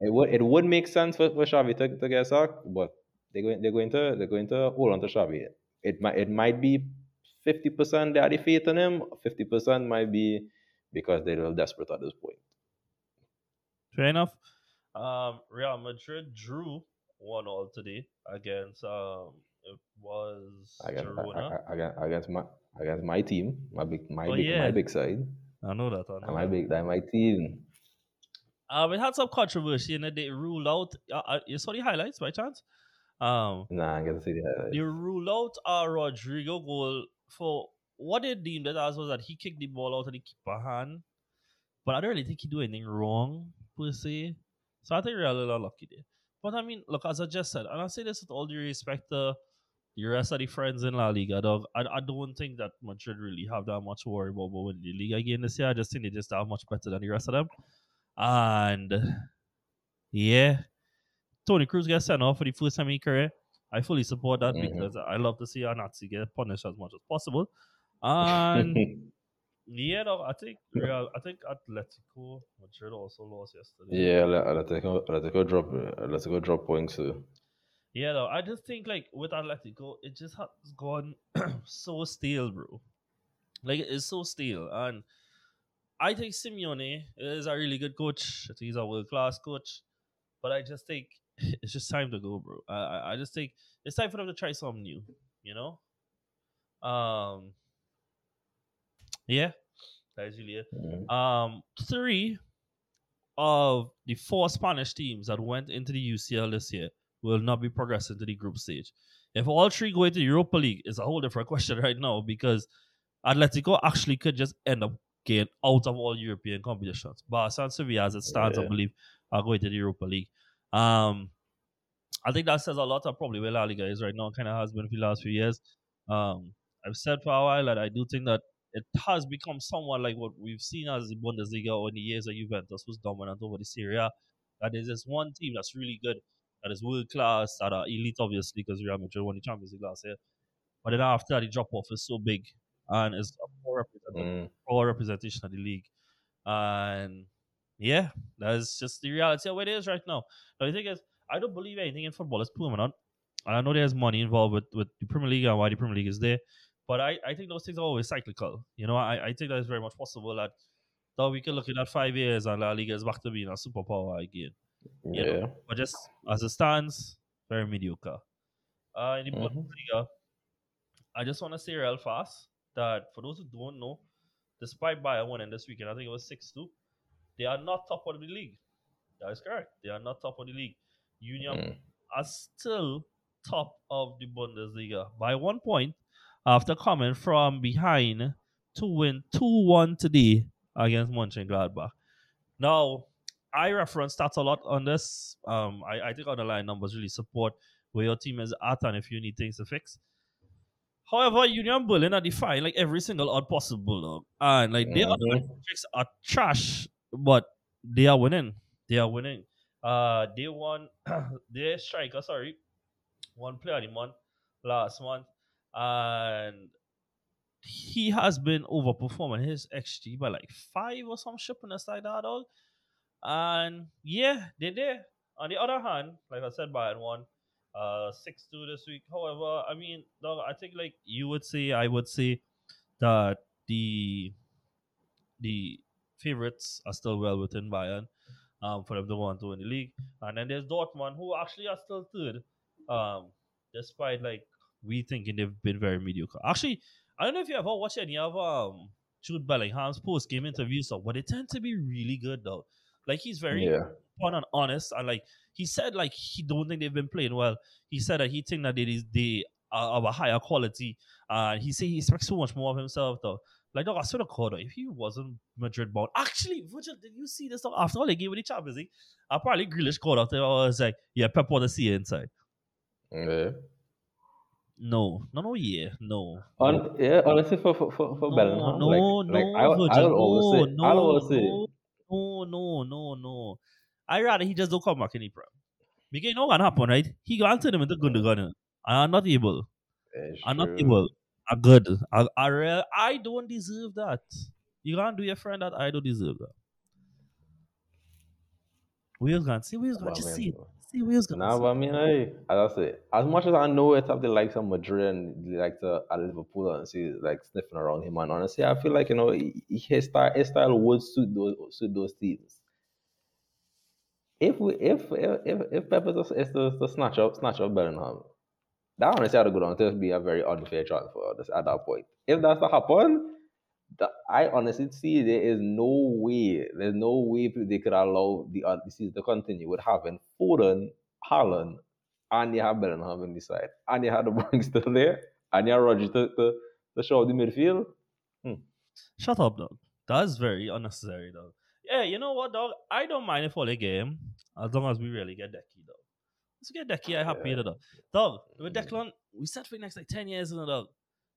it would it would make sense for, for Xavi to, to get sacked, but they're going they're going to they're going to hold on to Xavi. It might it might be fifty percent they are faith in him, fifty percent might be because they're a little desperate at this point. Fair enough. Um, Real Madrid drew one all today against um it was Against, Girona. against, against my against my team, my big my Oh, big yeah. my big side, I know that. I know my that. big that my team. Um, it had some controversy and they ruled out. Uh, uh, you saw the highlights by chance? Um, Nah, I get to see the highlights. they ruled out a Rodrygo goal for what they deemed it as was that he kicked the ball out of the keeper hand, but I don't really think he do anything wrong per se. So I think we're a little unlucky there. But I mean, look, as I just said, and I say this with all due respect to the rest of the friends in La Liga, dog. I, I don't think that Madrid really have that much worry about winning the league again this year. I just think they just are much better than the rest of them. And yeah, Toni Kroos gets sent off for the first time in his career. I fully support that Mhm. because I love to see a Nazi get punished as much as possible. And yeah, no, I think Real, I think Atletico Madrid also lost yesterday. yeah, let, Atletico, Atletico drop Atletico drop points too. Yeah, no, I just think like with Atletico, it just has gone so stale, bro. Like it's so stale, and I think Simeone is a really good coach. I think he's a world class coach, but I just think it's just time to go, bro. I, I I just think it's time for them to try something new. You know, um, yeah, that's really it. Mhm. Um, three of the four Spanish teams that went into the UCL this year will not be progressing to the group stage. If all three go into the Europa League, is a whole different question right now because Atletico actually could just end up getting out of all European competitions. Barca and Sevilla, as it stands, I believe, are going to the Europa League. Um, I think that says a lot of probably where La Liga is right now, kind of has been for the last few years. Um, I've said for a while that I do think that it has become somewhat like what we've seen as the Bundesliga or in the years of Juventus was dominant over the Serie A. That there's this one team that's really good, that is world class, that are elite, obviously, because Real Madrid won the Champions League last year. But then after that, the drop off is so big and it's a poor, representation, Mm. poor representation of the league. And yeah, that's just the reality of what it is right now. Now, the thing is, I don't believe anything in football is permanent. And I know there's money involved with, with the Premier League and why the Premier League is there. But I, I think those things are always cyclical. You know, I, I think that is very much possible that that we can look at five years and La Liga is back to being a superpower again. You know, Yeah. But just as it stands, very mediocre. Uh, in the Mhm. Bundesliga, I just want to say real fast that for those who don't know, despite Bayern winning this weekend, I think it was 6 2, they are not top of the league. That is correct. They are not top of the league. Union Mm. are still top of the Bundesliga by one point after coming from behind to win 2 1 today against Mönchengladbach. Now, I reference stats a lot on this. Um, I, I think underlying numbers really support where your team is at and if you need things to fix. However, Union Berlin are defying like every single odd possible, dog. and like their other Mhm. tricks are trash, but they are winning. They are winning. Uh, they won. their striker, sorry, one player the month last month, and he has been overperforming his XG by like five or some shit the side that dog. And yeah, they did. On the other hand, like I said, Bayern won uh six two this week. However, I mean, dog, I think like you would say, I would say that the the favorites are still well within Bayern um, for them to want to win the league. And then there's Dortmund, who actually are still third, um, despite like we thinking they've been very mediocre. Actually, I don't know if you ever watched any of um, Jude Bellingham's post game interviews, so, but they tend to be really good though. Like he's very Yeah. fun and honest, and like he said, like he don't think they've been playing well. He said that he think that it is they are of a higher quality, and he say he expects so much more of himself though. Like, dog, I swear to God, if he wasn't Madrid bound, actually, Virgil, did you see this? Dog? After all they gave with the Champions League, apparently Grealish called after. I was like, yeah, Pep want to see it inside. Yeah. No, no, no, yeah, no. On, yeah, honestly, for for for, for no, Bellingham, no, like, no, like I, I Virgil, will always say, no, I will always say, no, no, no, no, no. I rather he just don't come back any prem. Because you know what happen, right? He got into them into Gundogan, and I'm not able. It's I'm not able. I'm good. I, I, re- I don't deserve that. You can't do your friend that. I don't deserve that. Wheels gone. See Wheels gone. Just see it. See Wheels gone. Nah, but I mean, hey, as I say, as much as I know it's of the likes of Madrid and the likes of Liverpool and see like sniffing around him, and honestly, I feel like you know his style, his style would suit those suit those teams. If we if if if, if Pep is to, is to, to snatch up snatch up Bellingham, that honestly had to go down to be a very unfair transfer at that point. If that's to happen, the, I honestly see there is no way, there's no way they could allow the the season to continue with having Foden, Haaland, and you have Bellingham in the side, and you have the still there, and you have Rodri to, to, to show the midfield. Hmm. Shut up, dog. That's very unnecessary, dog. Yeah, you know what, dog? I don't mind if all the game as long as we really get Decky, dog. Let's get Decky. I happy Yeah. with it, dog. Dog, with hmm. Declan, we set for the next like 10 years in the dog.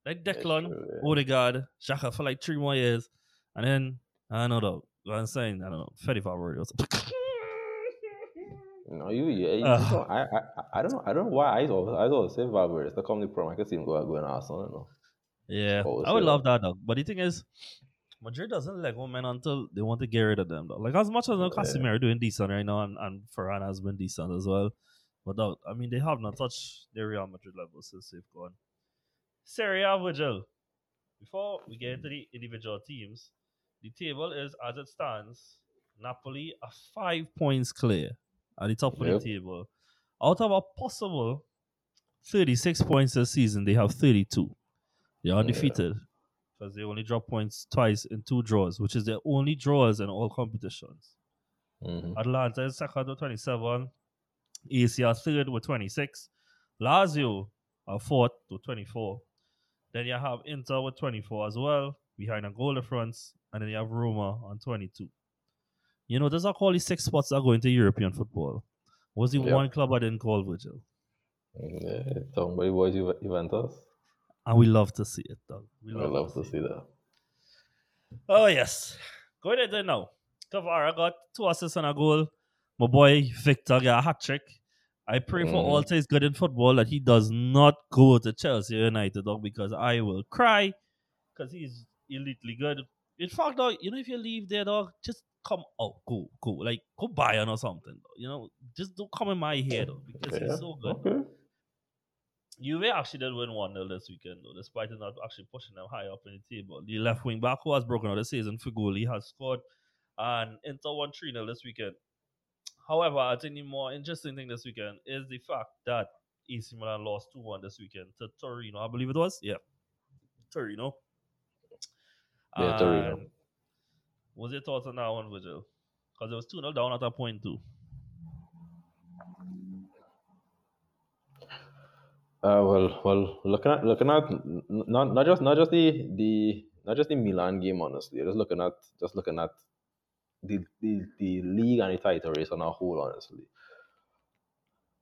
Like Declan, true, oh yeah. Odegaard, Xhaka for like three more years. And then, I don't know, dog. I'm saying, I don't know, Fede Valverde or something. No, you, yeah, you Ugh. know, I, I, I don't know, I don't know why I always, I always say Valverde. The company pro, I can see him go going Arsenal. I know. Yeah, Always I would love that, dog. But the thing is, Madrid doesn't let go men until they want to get rid of them. Dog. Like as much as yeah. Casemiro doing decent right now, and, and Varane has been decent as well. But dog, I mean, they have not touched the Real Madrid level since they've gone. Serie A, Virgil. Before we get into the individual teams, the table is as it stands. Napoli are five points clear at the top Yep. of the table. Out of a possible 36 points this season, they have 32. They are undefeated because they only drop points twice in two draws, which is their only draws in all competitions. Mhm. Atalanta is second with 27. AC are third with 26. Lazio are fourth with 24. Then you have Inter with 24 as well, behind a goal difference. And then you have Roma on 22. You know, those are only six spots that are going to European football. Was the Yep. one club I didn't call Virgil? Yeah, talking about the boys Juve- Juventus. And we love to see it, dog. We love, love to see that. Oh yes. Go ahead there now. Kvara got two assists and a goal. My boy Victor got a hat trick. I pray for Mhm. all things good in football that he does not go to Chelsea United, dog, because I will cry because he's elitely good. In fact, dog, you know, if you leave there, dog, just come out, go, go, like go Bayern or something, dog. You know, just don't come in my hair, though, because Yeah, he's so good. Okay. Juve actually did win 1 0 this weekend, though, despite not actually pushing them high up in the table. The left wing back who has broken out the season, he has scored, and Inter won 3 0 this weekend. However, I think the more interesting thing this weekend is the fact that AC Milan lost 2 1 this weekend to Torino, I believe it was. Yeah. Torino. Yeah, Torino. And What's your thoughts on that one, Virgil? Because it was 2 0 down at a point, too. Uh, well, well, looking at looking at not not just not just the the not just the Milan game, honestly. Just looking at just looking at the the, the league and the title race on a whole, honestly.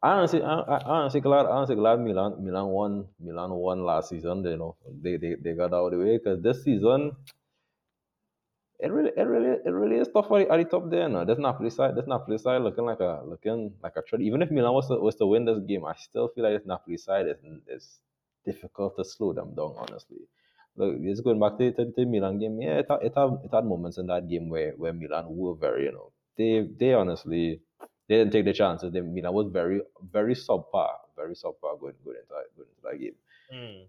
I honestly, I, I honestly glad, honestly glad Milan, Milan won, Milan won last season. You know, they they, they got out of the way because this season, it really, it really, it really is tough at the, top there. No, there's Napoli side, there's Napoli side looking like a looking like a trend. Even if Milan was to, was to win this game, I still feel like this Napoli side is is difficult to slow them down. Honestly, look, just going back to, to the Milan game, yeah, it had, it had it had moments in that game where where Milan were very, you know, they they honestly they didn't take the chances. They, Milan was very very subpar, very subpar going going into that, going into that game. Mm.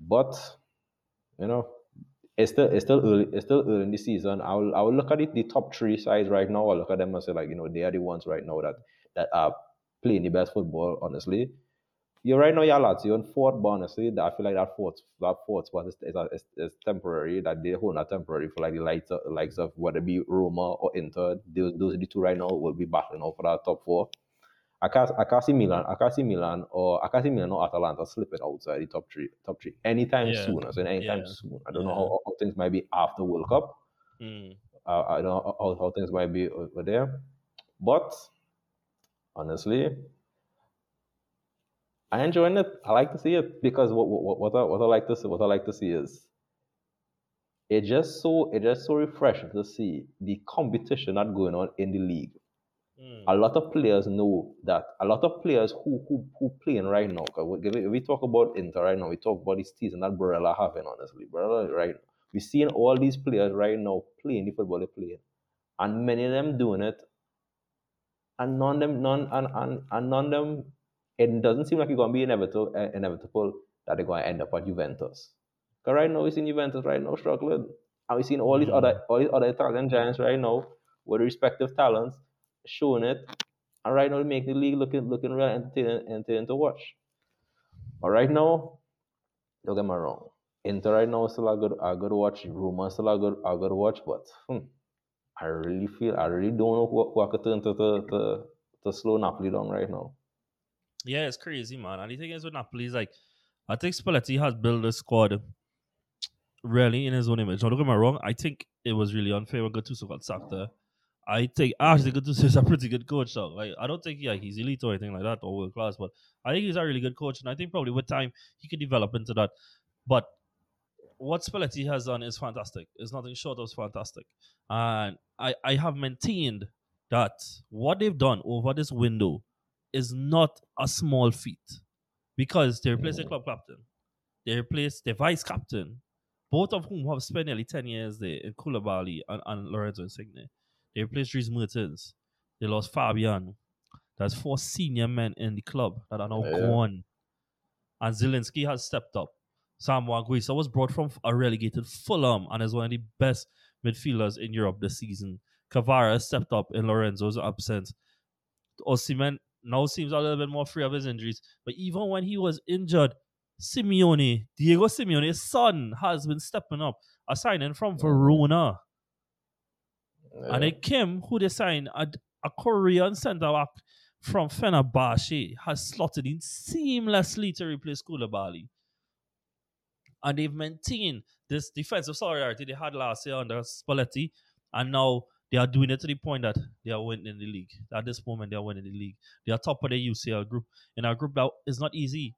But you know, it's still it's still early it's still early in the season. I will I will look at it, the top three sides right now. I'll look at them and say like, you know, they are the ones right now that that are playing the best football, honestly. You're right now, you're Lazio fourth, but honestly, I feel like that fourth that fourth spot is, is, is, temporary. That they hold that temporary for like the likes of, likes of whether it be Roma or Inter. Those, those are the two right now will be battling out for that top four. I can't, I can't see Milan. I can't see Milan or I can't see Milan or Atalanta slipping outside the top three. Top three anytime Yeah. soon. I said anytime Yeah. soon. I don't know how, how things might be after World Cup. Mm. Uh, I don't know how, how things might be over there, but honestly, I enjoying it. I like to see it because what what, what I what I like to see what I like to see is it just so it just so refreshing to see the competition that going on in the league. Mm. A lot of players know that a lot of players who who who playing right now. We, we- talk about Inter right now. We talk about the season that Barella having. Honestly, Barella right. We seeing all these players right now playing the football they playing, and many of them doing it, and none of them none and, and, and none of them. It doesn't seem like it's gonna be inevitable uh, inevitable that they're gonna end up at Juventus. Cause right now we seeing Juventus right now struggling, and we seeing all these Mm. other all these other Italian giants right now with respective talents showing it, and right now they make the league looking looking real entertaining, entertaining to watch. But right now, don't get me wrong, Inter right now is still a good a good watch. Roma still a good a good watch, but hmm, I really feel I really don't know who, who I could turn to to, to to slow Napoli down right now. Yeah, it's crazy, man. And the thing is with Napoli is like, I think Spalletti has built a squad really in his own image. Don't get me wrong. I think it was really unfair when Gattuso got sacked there. I think ah, actually Gattuso is a pretty good coach. So, like, I don't think yeah, he's elite or anything like that or world class, but I think he's a really good coach, and I think probably with time he could develop into that. But what Spalletti has done is fantastic. It's nothing short of fantastic, and I I have maintained that what they've done over this window is not a small feat because they replaced the mm. club captain, they replaced the vice captain, both of whom have spent nearly 10 years there in Koulibaly and, and Lorenzo Insigne. They replaced Dries Mertens. They lost Fabian. There's four senior men in the club that are now Yeah. gone. And Zielinski has stepped up. Sam Guisa was brought from a relegated Fulham and is one of the best midfielders in Europe this season. Kvara stepped up in Lorenzo's absence. Osimhen now seems a little bit more free of his injuries. But even when he was injured, Simeone, Diego Simeone's son, has been stepping up. A signing from Verona. And then Kim, who they signed, a, a Korean centre back from Fenerbahce, has slotted in seamlessly to replace Koulibaly. And they've maintained this defensive solidarity they had last year under Spalletti, and now they are doing it to the point that they are winning the league. At this moment, they are winning the league. They are top of the UCL group in a group that is not easy.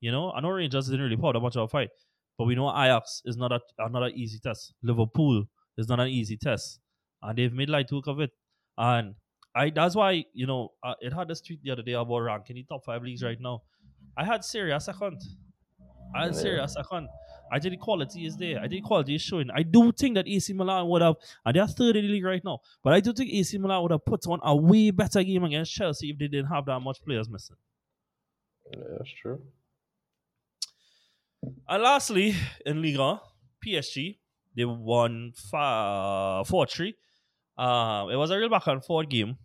You know, I know Rangers didn't really put up much of a fight, but we know Ajax is not a, another easy test. Liverpool is not an easy test, and they've made light work of it. And I that's why you know uh, it had this tweet the other day about ranking the top five leagues right now. I had Serie A second. I had Yeah. Serie A second. I think the quality is there. I think quality is showing. I do think that AC Milan would have, and they are third in the league right now, but I do think AC Milan would have put on a way better game against Chelsea if they didn't have that much players missing. Yeah, that's true. And lastly, in Liga, PSG, they won 4 3. Um, it was a real back and forth game,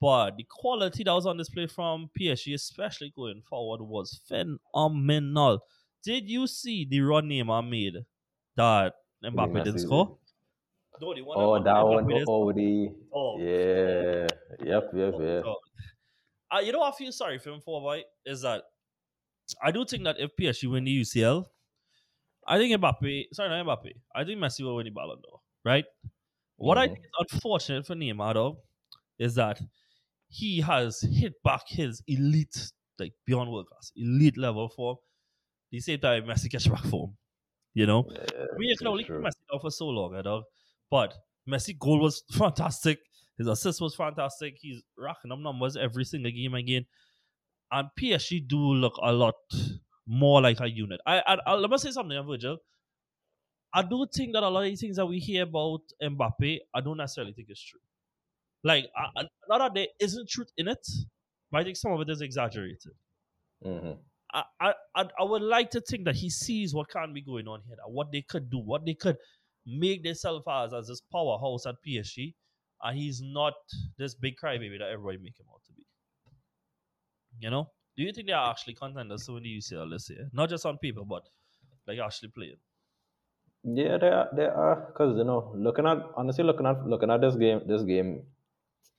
but the quality that was on display from PSG, especially going forward, was phenomenal. Did you see the run Neymar made that Mbappe didn't did. score? No, the one Oh, Mbappe- that Mbappe one. didn't Oh, the Oh, yeah, yep, yep, Oh, yeah. Uh, you know what I feel sorry for him for, boy? Is that I do think that if PSG win the UCL, I think Mbappe, sorry, not Mbappe, I think Messi will win the Ballon d'Or, right? What I Mhm. think is unfortunate for Neymar, though, is that he has hit back his elite, like beyond world class, elite level form. The same time, Messi catch back form. You know, Yeah, I mean, you can only keep true. Messi out for so long, you know. But Messi goal was fantastic. His assist was fantastic. He's racking up numbers every single game again. And PSG do look a lot more like a unit. I, I, I let me say something, Virgil. I do think that a lot of these things that we hear about Mbappe, I don't necessarily think is true. Like, I, I, not that there isn't truth in it, but I think some of it is exaggerated. Mhm. I, I, I would like to think that he sees what can be going on here, that what they could do, what they could make themselves as as this powerhouse at PSG, and he's not this big crybaby that everybody make him out to be. You know? Do you think they are actually contenders to win the UCL this year? Not just on paper, but like actually playing. Yeah, they are. They are because you know, looking at honestly, looking at looking at this game, this game,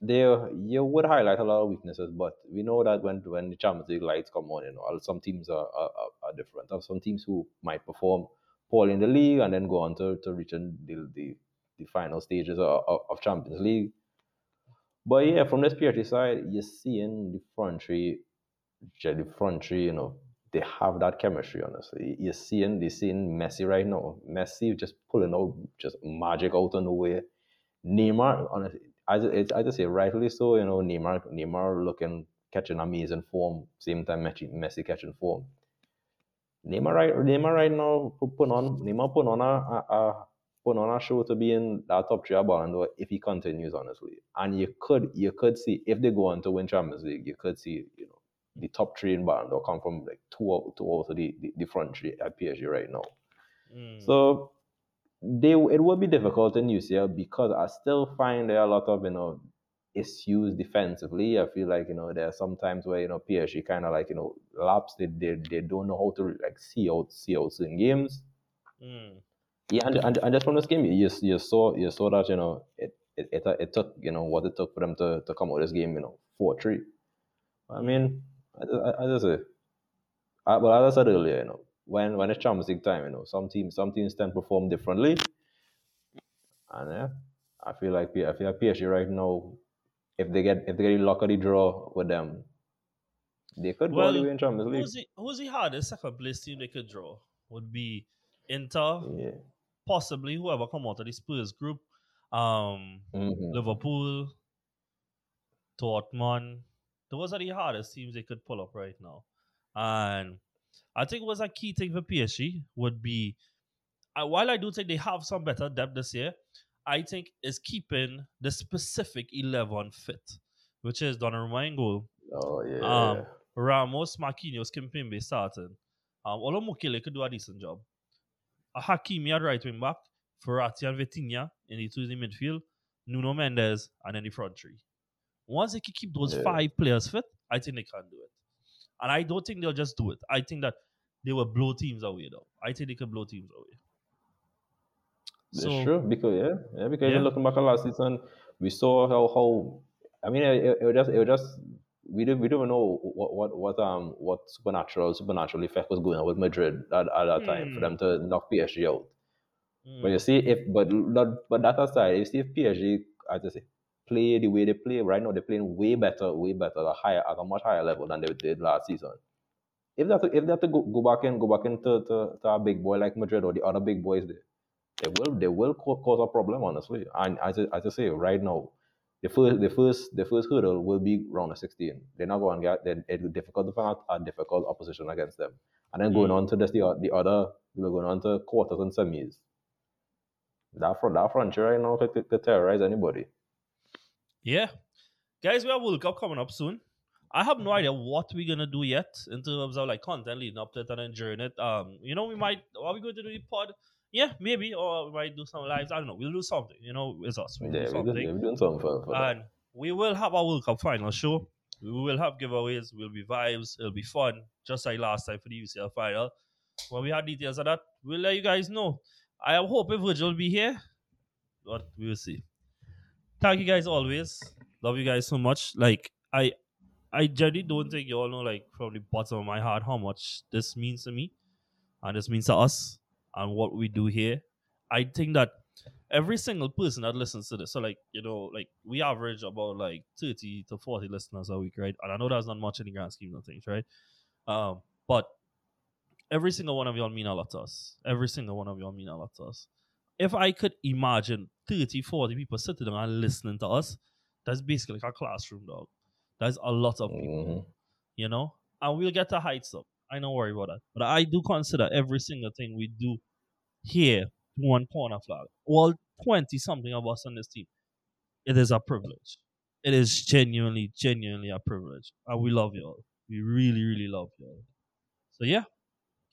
there you would highlight a lot of weaknesses. But we know that when when the Champions League lights come on, you know, some teams are are, are- different. There are some teams who might perform poorly in the league and then go on to to reach the the, the final stages of, of, Champions League. But yeah, from this PSG side, you're seeing the front three, the front three, you know, they have that chemistry, honestly. You're seeing, they're seeing Messi right now. Messi just pulling out just magic out of nowhere. Neymar, honestly, I just, I just say rightly so, you know, Neymar, Neymar looking, catching amazing form, same time Messi, Messi catching form. Neymar right, Neymar right now put, put on, Neymar put on a, a, a put on a show to be in that top three of Ballon d'Or if he continues, honestly. And you could, you could see if they go on to win Champions League, you could see, you know, the top three in Ballon d'Or come from like two out, two out of the, the, the front three at PSG right now. Mm. So they it would be difficult in UCL because I still find there are a lot of you know issues defensively. I feel like you know there are some times where you know PSG kind of like you know laps. They, they they don't know how to like see out see out certain games. Mm. Yeah, and, and, and just from this game, you you saw you saw that you know it it, it, it took you know what it took for them to, to come out of this game you know four three. I mean, I, I, I just say, I, well as I said earlier, you know when when it's Champions League time, you know some teams some teams tend to perform differently, and yeah, I feel like I feel like PSG right now, if they get if they get a luck of the draw with them, they could go all the Well, way in Champions League. Who's the, who's the hardest second place team they could draw? Would be Inter, Yeah. possibly whoever come out of the Spurs group, um, hmm Liverpool, Dortmund. Those are the hardest teams they could pull up right now. And I think what's a key thing for PSG would be, uh, while I do think they have some better depth this year, I think is keeping the specific 11 fit, which is Donnarumma in goal, Oh yeah. um, Ramos, Marquinhos, Kimpembe starting. Um, although Mukiele could do a decent job. A Hakimi at right wing back, Verratti and Vitinha in the two in the midfield, Nuno Mendes, and then the front three. Once they can keep those Yeah. five players fit, I think they can do it. And I don't think they'll just do it. I think that they will blow teams away, though. I think they can blow teams away. It's So, true because yeah, yeah. Because Yeah. even looking back at last season, we saw how how I mean it, it, was just it was just we didn't we don't know what what what um what supernatural supernatural effect was going on with Madrid at, at that time for Hmm. them to knock PSG out. But mm, you see if but not, but that aside, you see if PSG as I say play the way they play right now, they're playing way better, way better, at a higher at a much higher level than they did last season. If they have to, if they have to go, go back and go back into to, to a big boy like Madrid or the other big boys there, they will they will cause a problem honestly. And as I, as I say right now, the first the first the first hurdle will be round of sixteen. They're not going to get then it's difficult to find a difficult opposition against them. And then going Mm. on to this the, the other we're going on to quarters and semis. That front that frontier right now could, could terrorize anybody. Yeah. Guys, we have World Cup coming up soon. I have no idea what we're gonna do yet in terms of like content leading up to it and enjoying it. Um, you know, we might are we going to do the pod? Yeah, maybe, or we might do some lives. I don't know. We'll do something. You know, it's us. We'll Yeah, do something. we're doing something for, for that. and we will have our World Cup final show. We will have giveaways. We'll be vibes. It'll be fun, just like last time for the UCL final. When we have details of that, we'll let you guys know. I hope hoping Virgil will be here, but we will see. Thank you guys always. Love you guys so much. Like I, I genuinely don't think you all know, like from the bottom of my heart, how much this means to me, and this means to us, and what we do here. I think that every single person that listens to this. So like you know, like we average about like thirty to forty listeners a week, right? And I know that's not much in the grand scheme of things, right? Um, but every single one of y'all mean a lot to us. Every single one of y'all mean a lot to us. If I could imagine 30, 40 people sitting down and listening to us, that's basically like a classroom, dog. That's a lot of people, Mhm. you know? And we'll get to heights up. I don't worry about that. But I do consider every single thing we do here one corner flag. All 20 something of us on this team. It is a privilege. It is genuinely, genuinely a privilege. And we love y'all. We really, really love y'all. So yeah,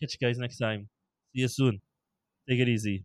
catch you guys next time. See you soon. Take it easy.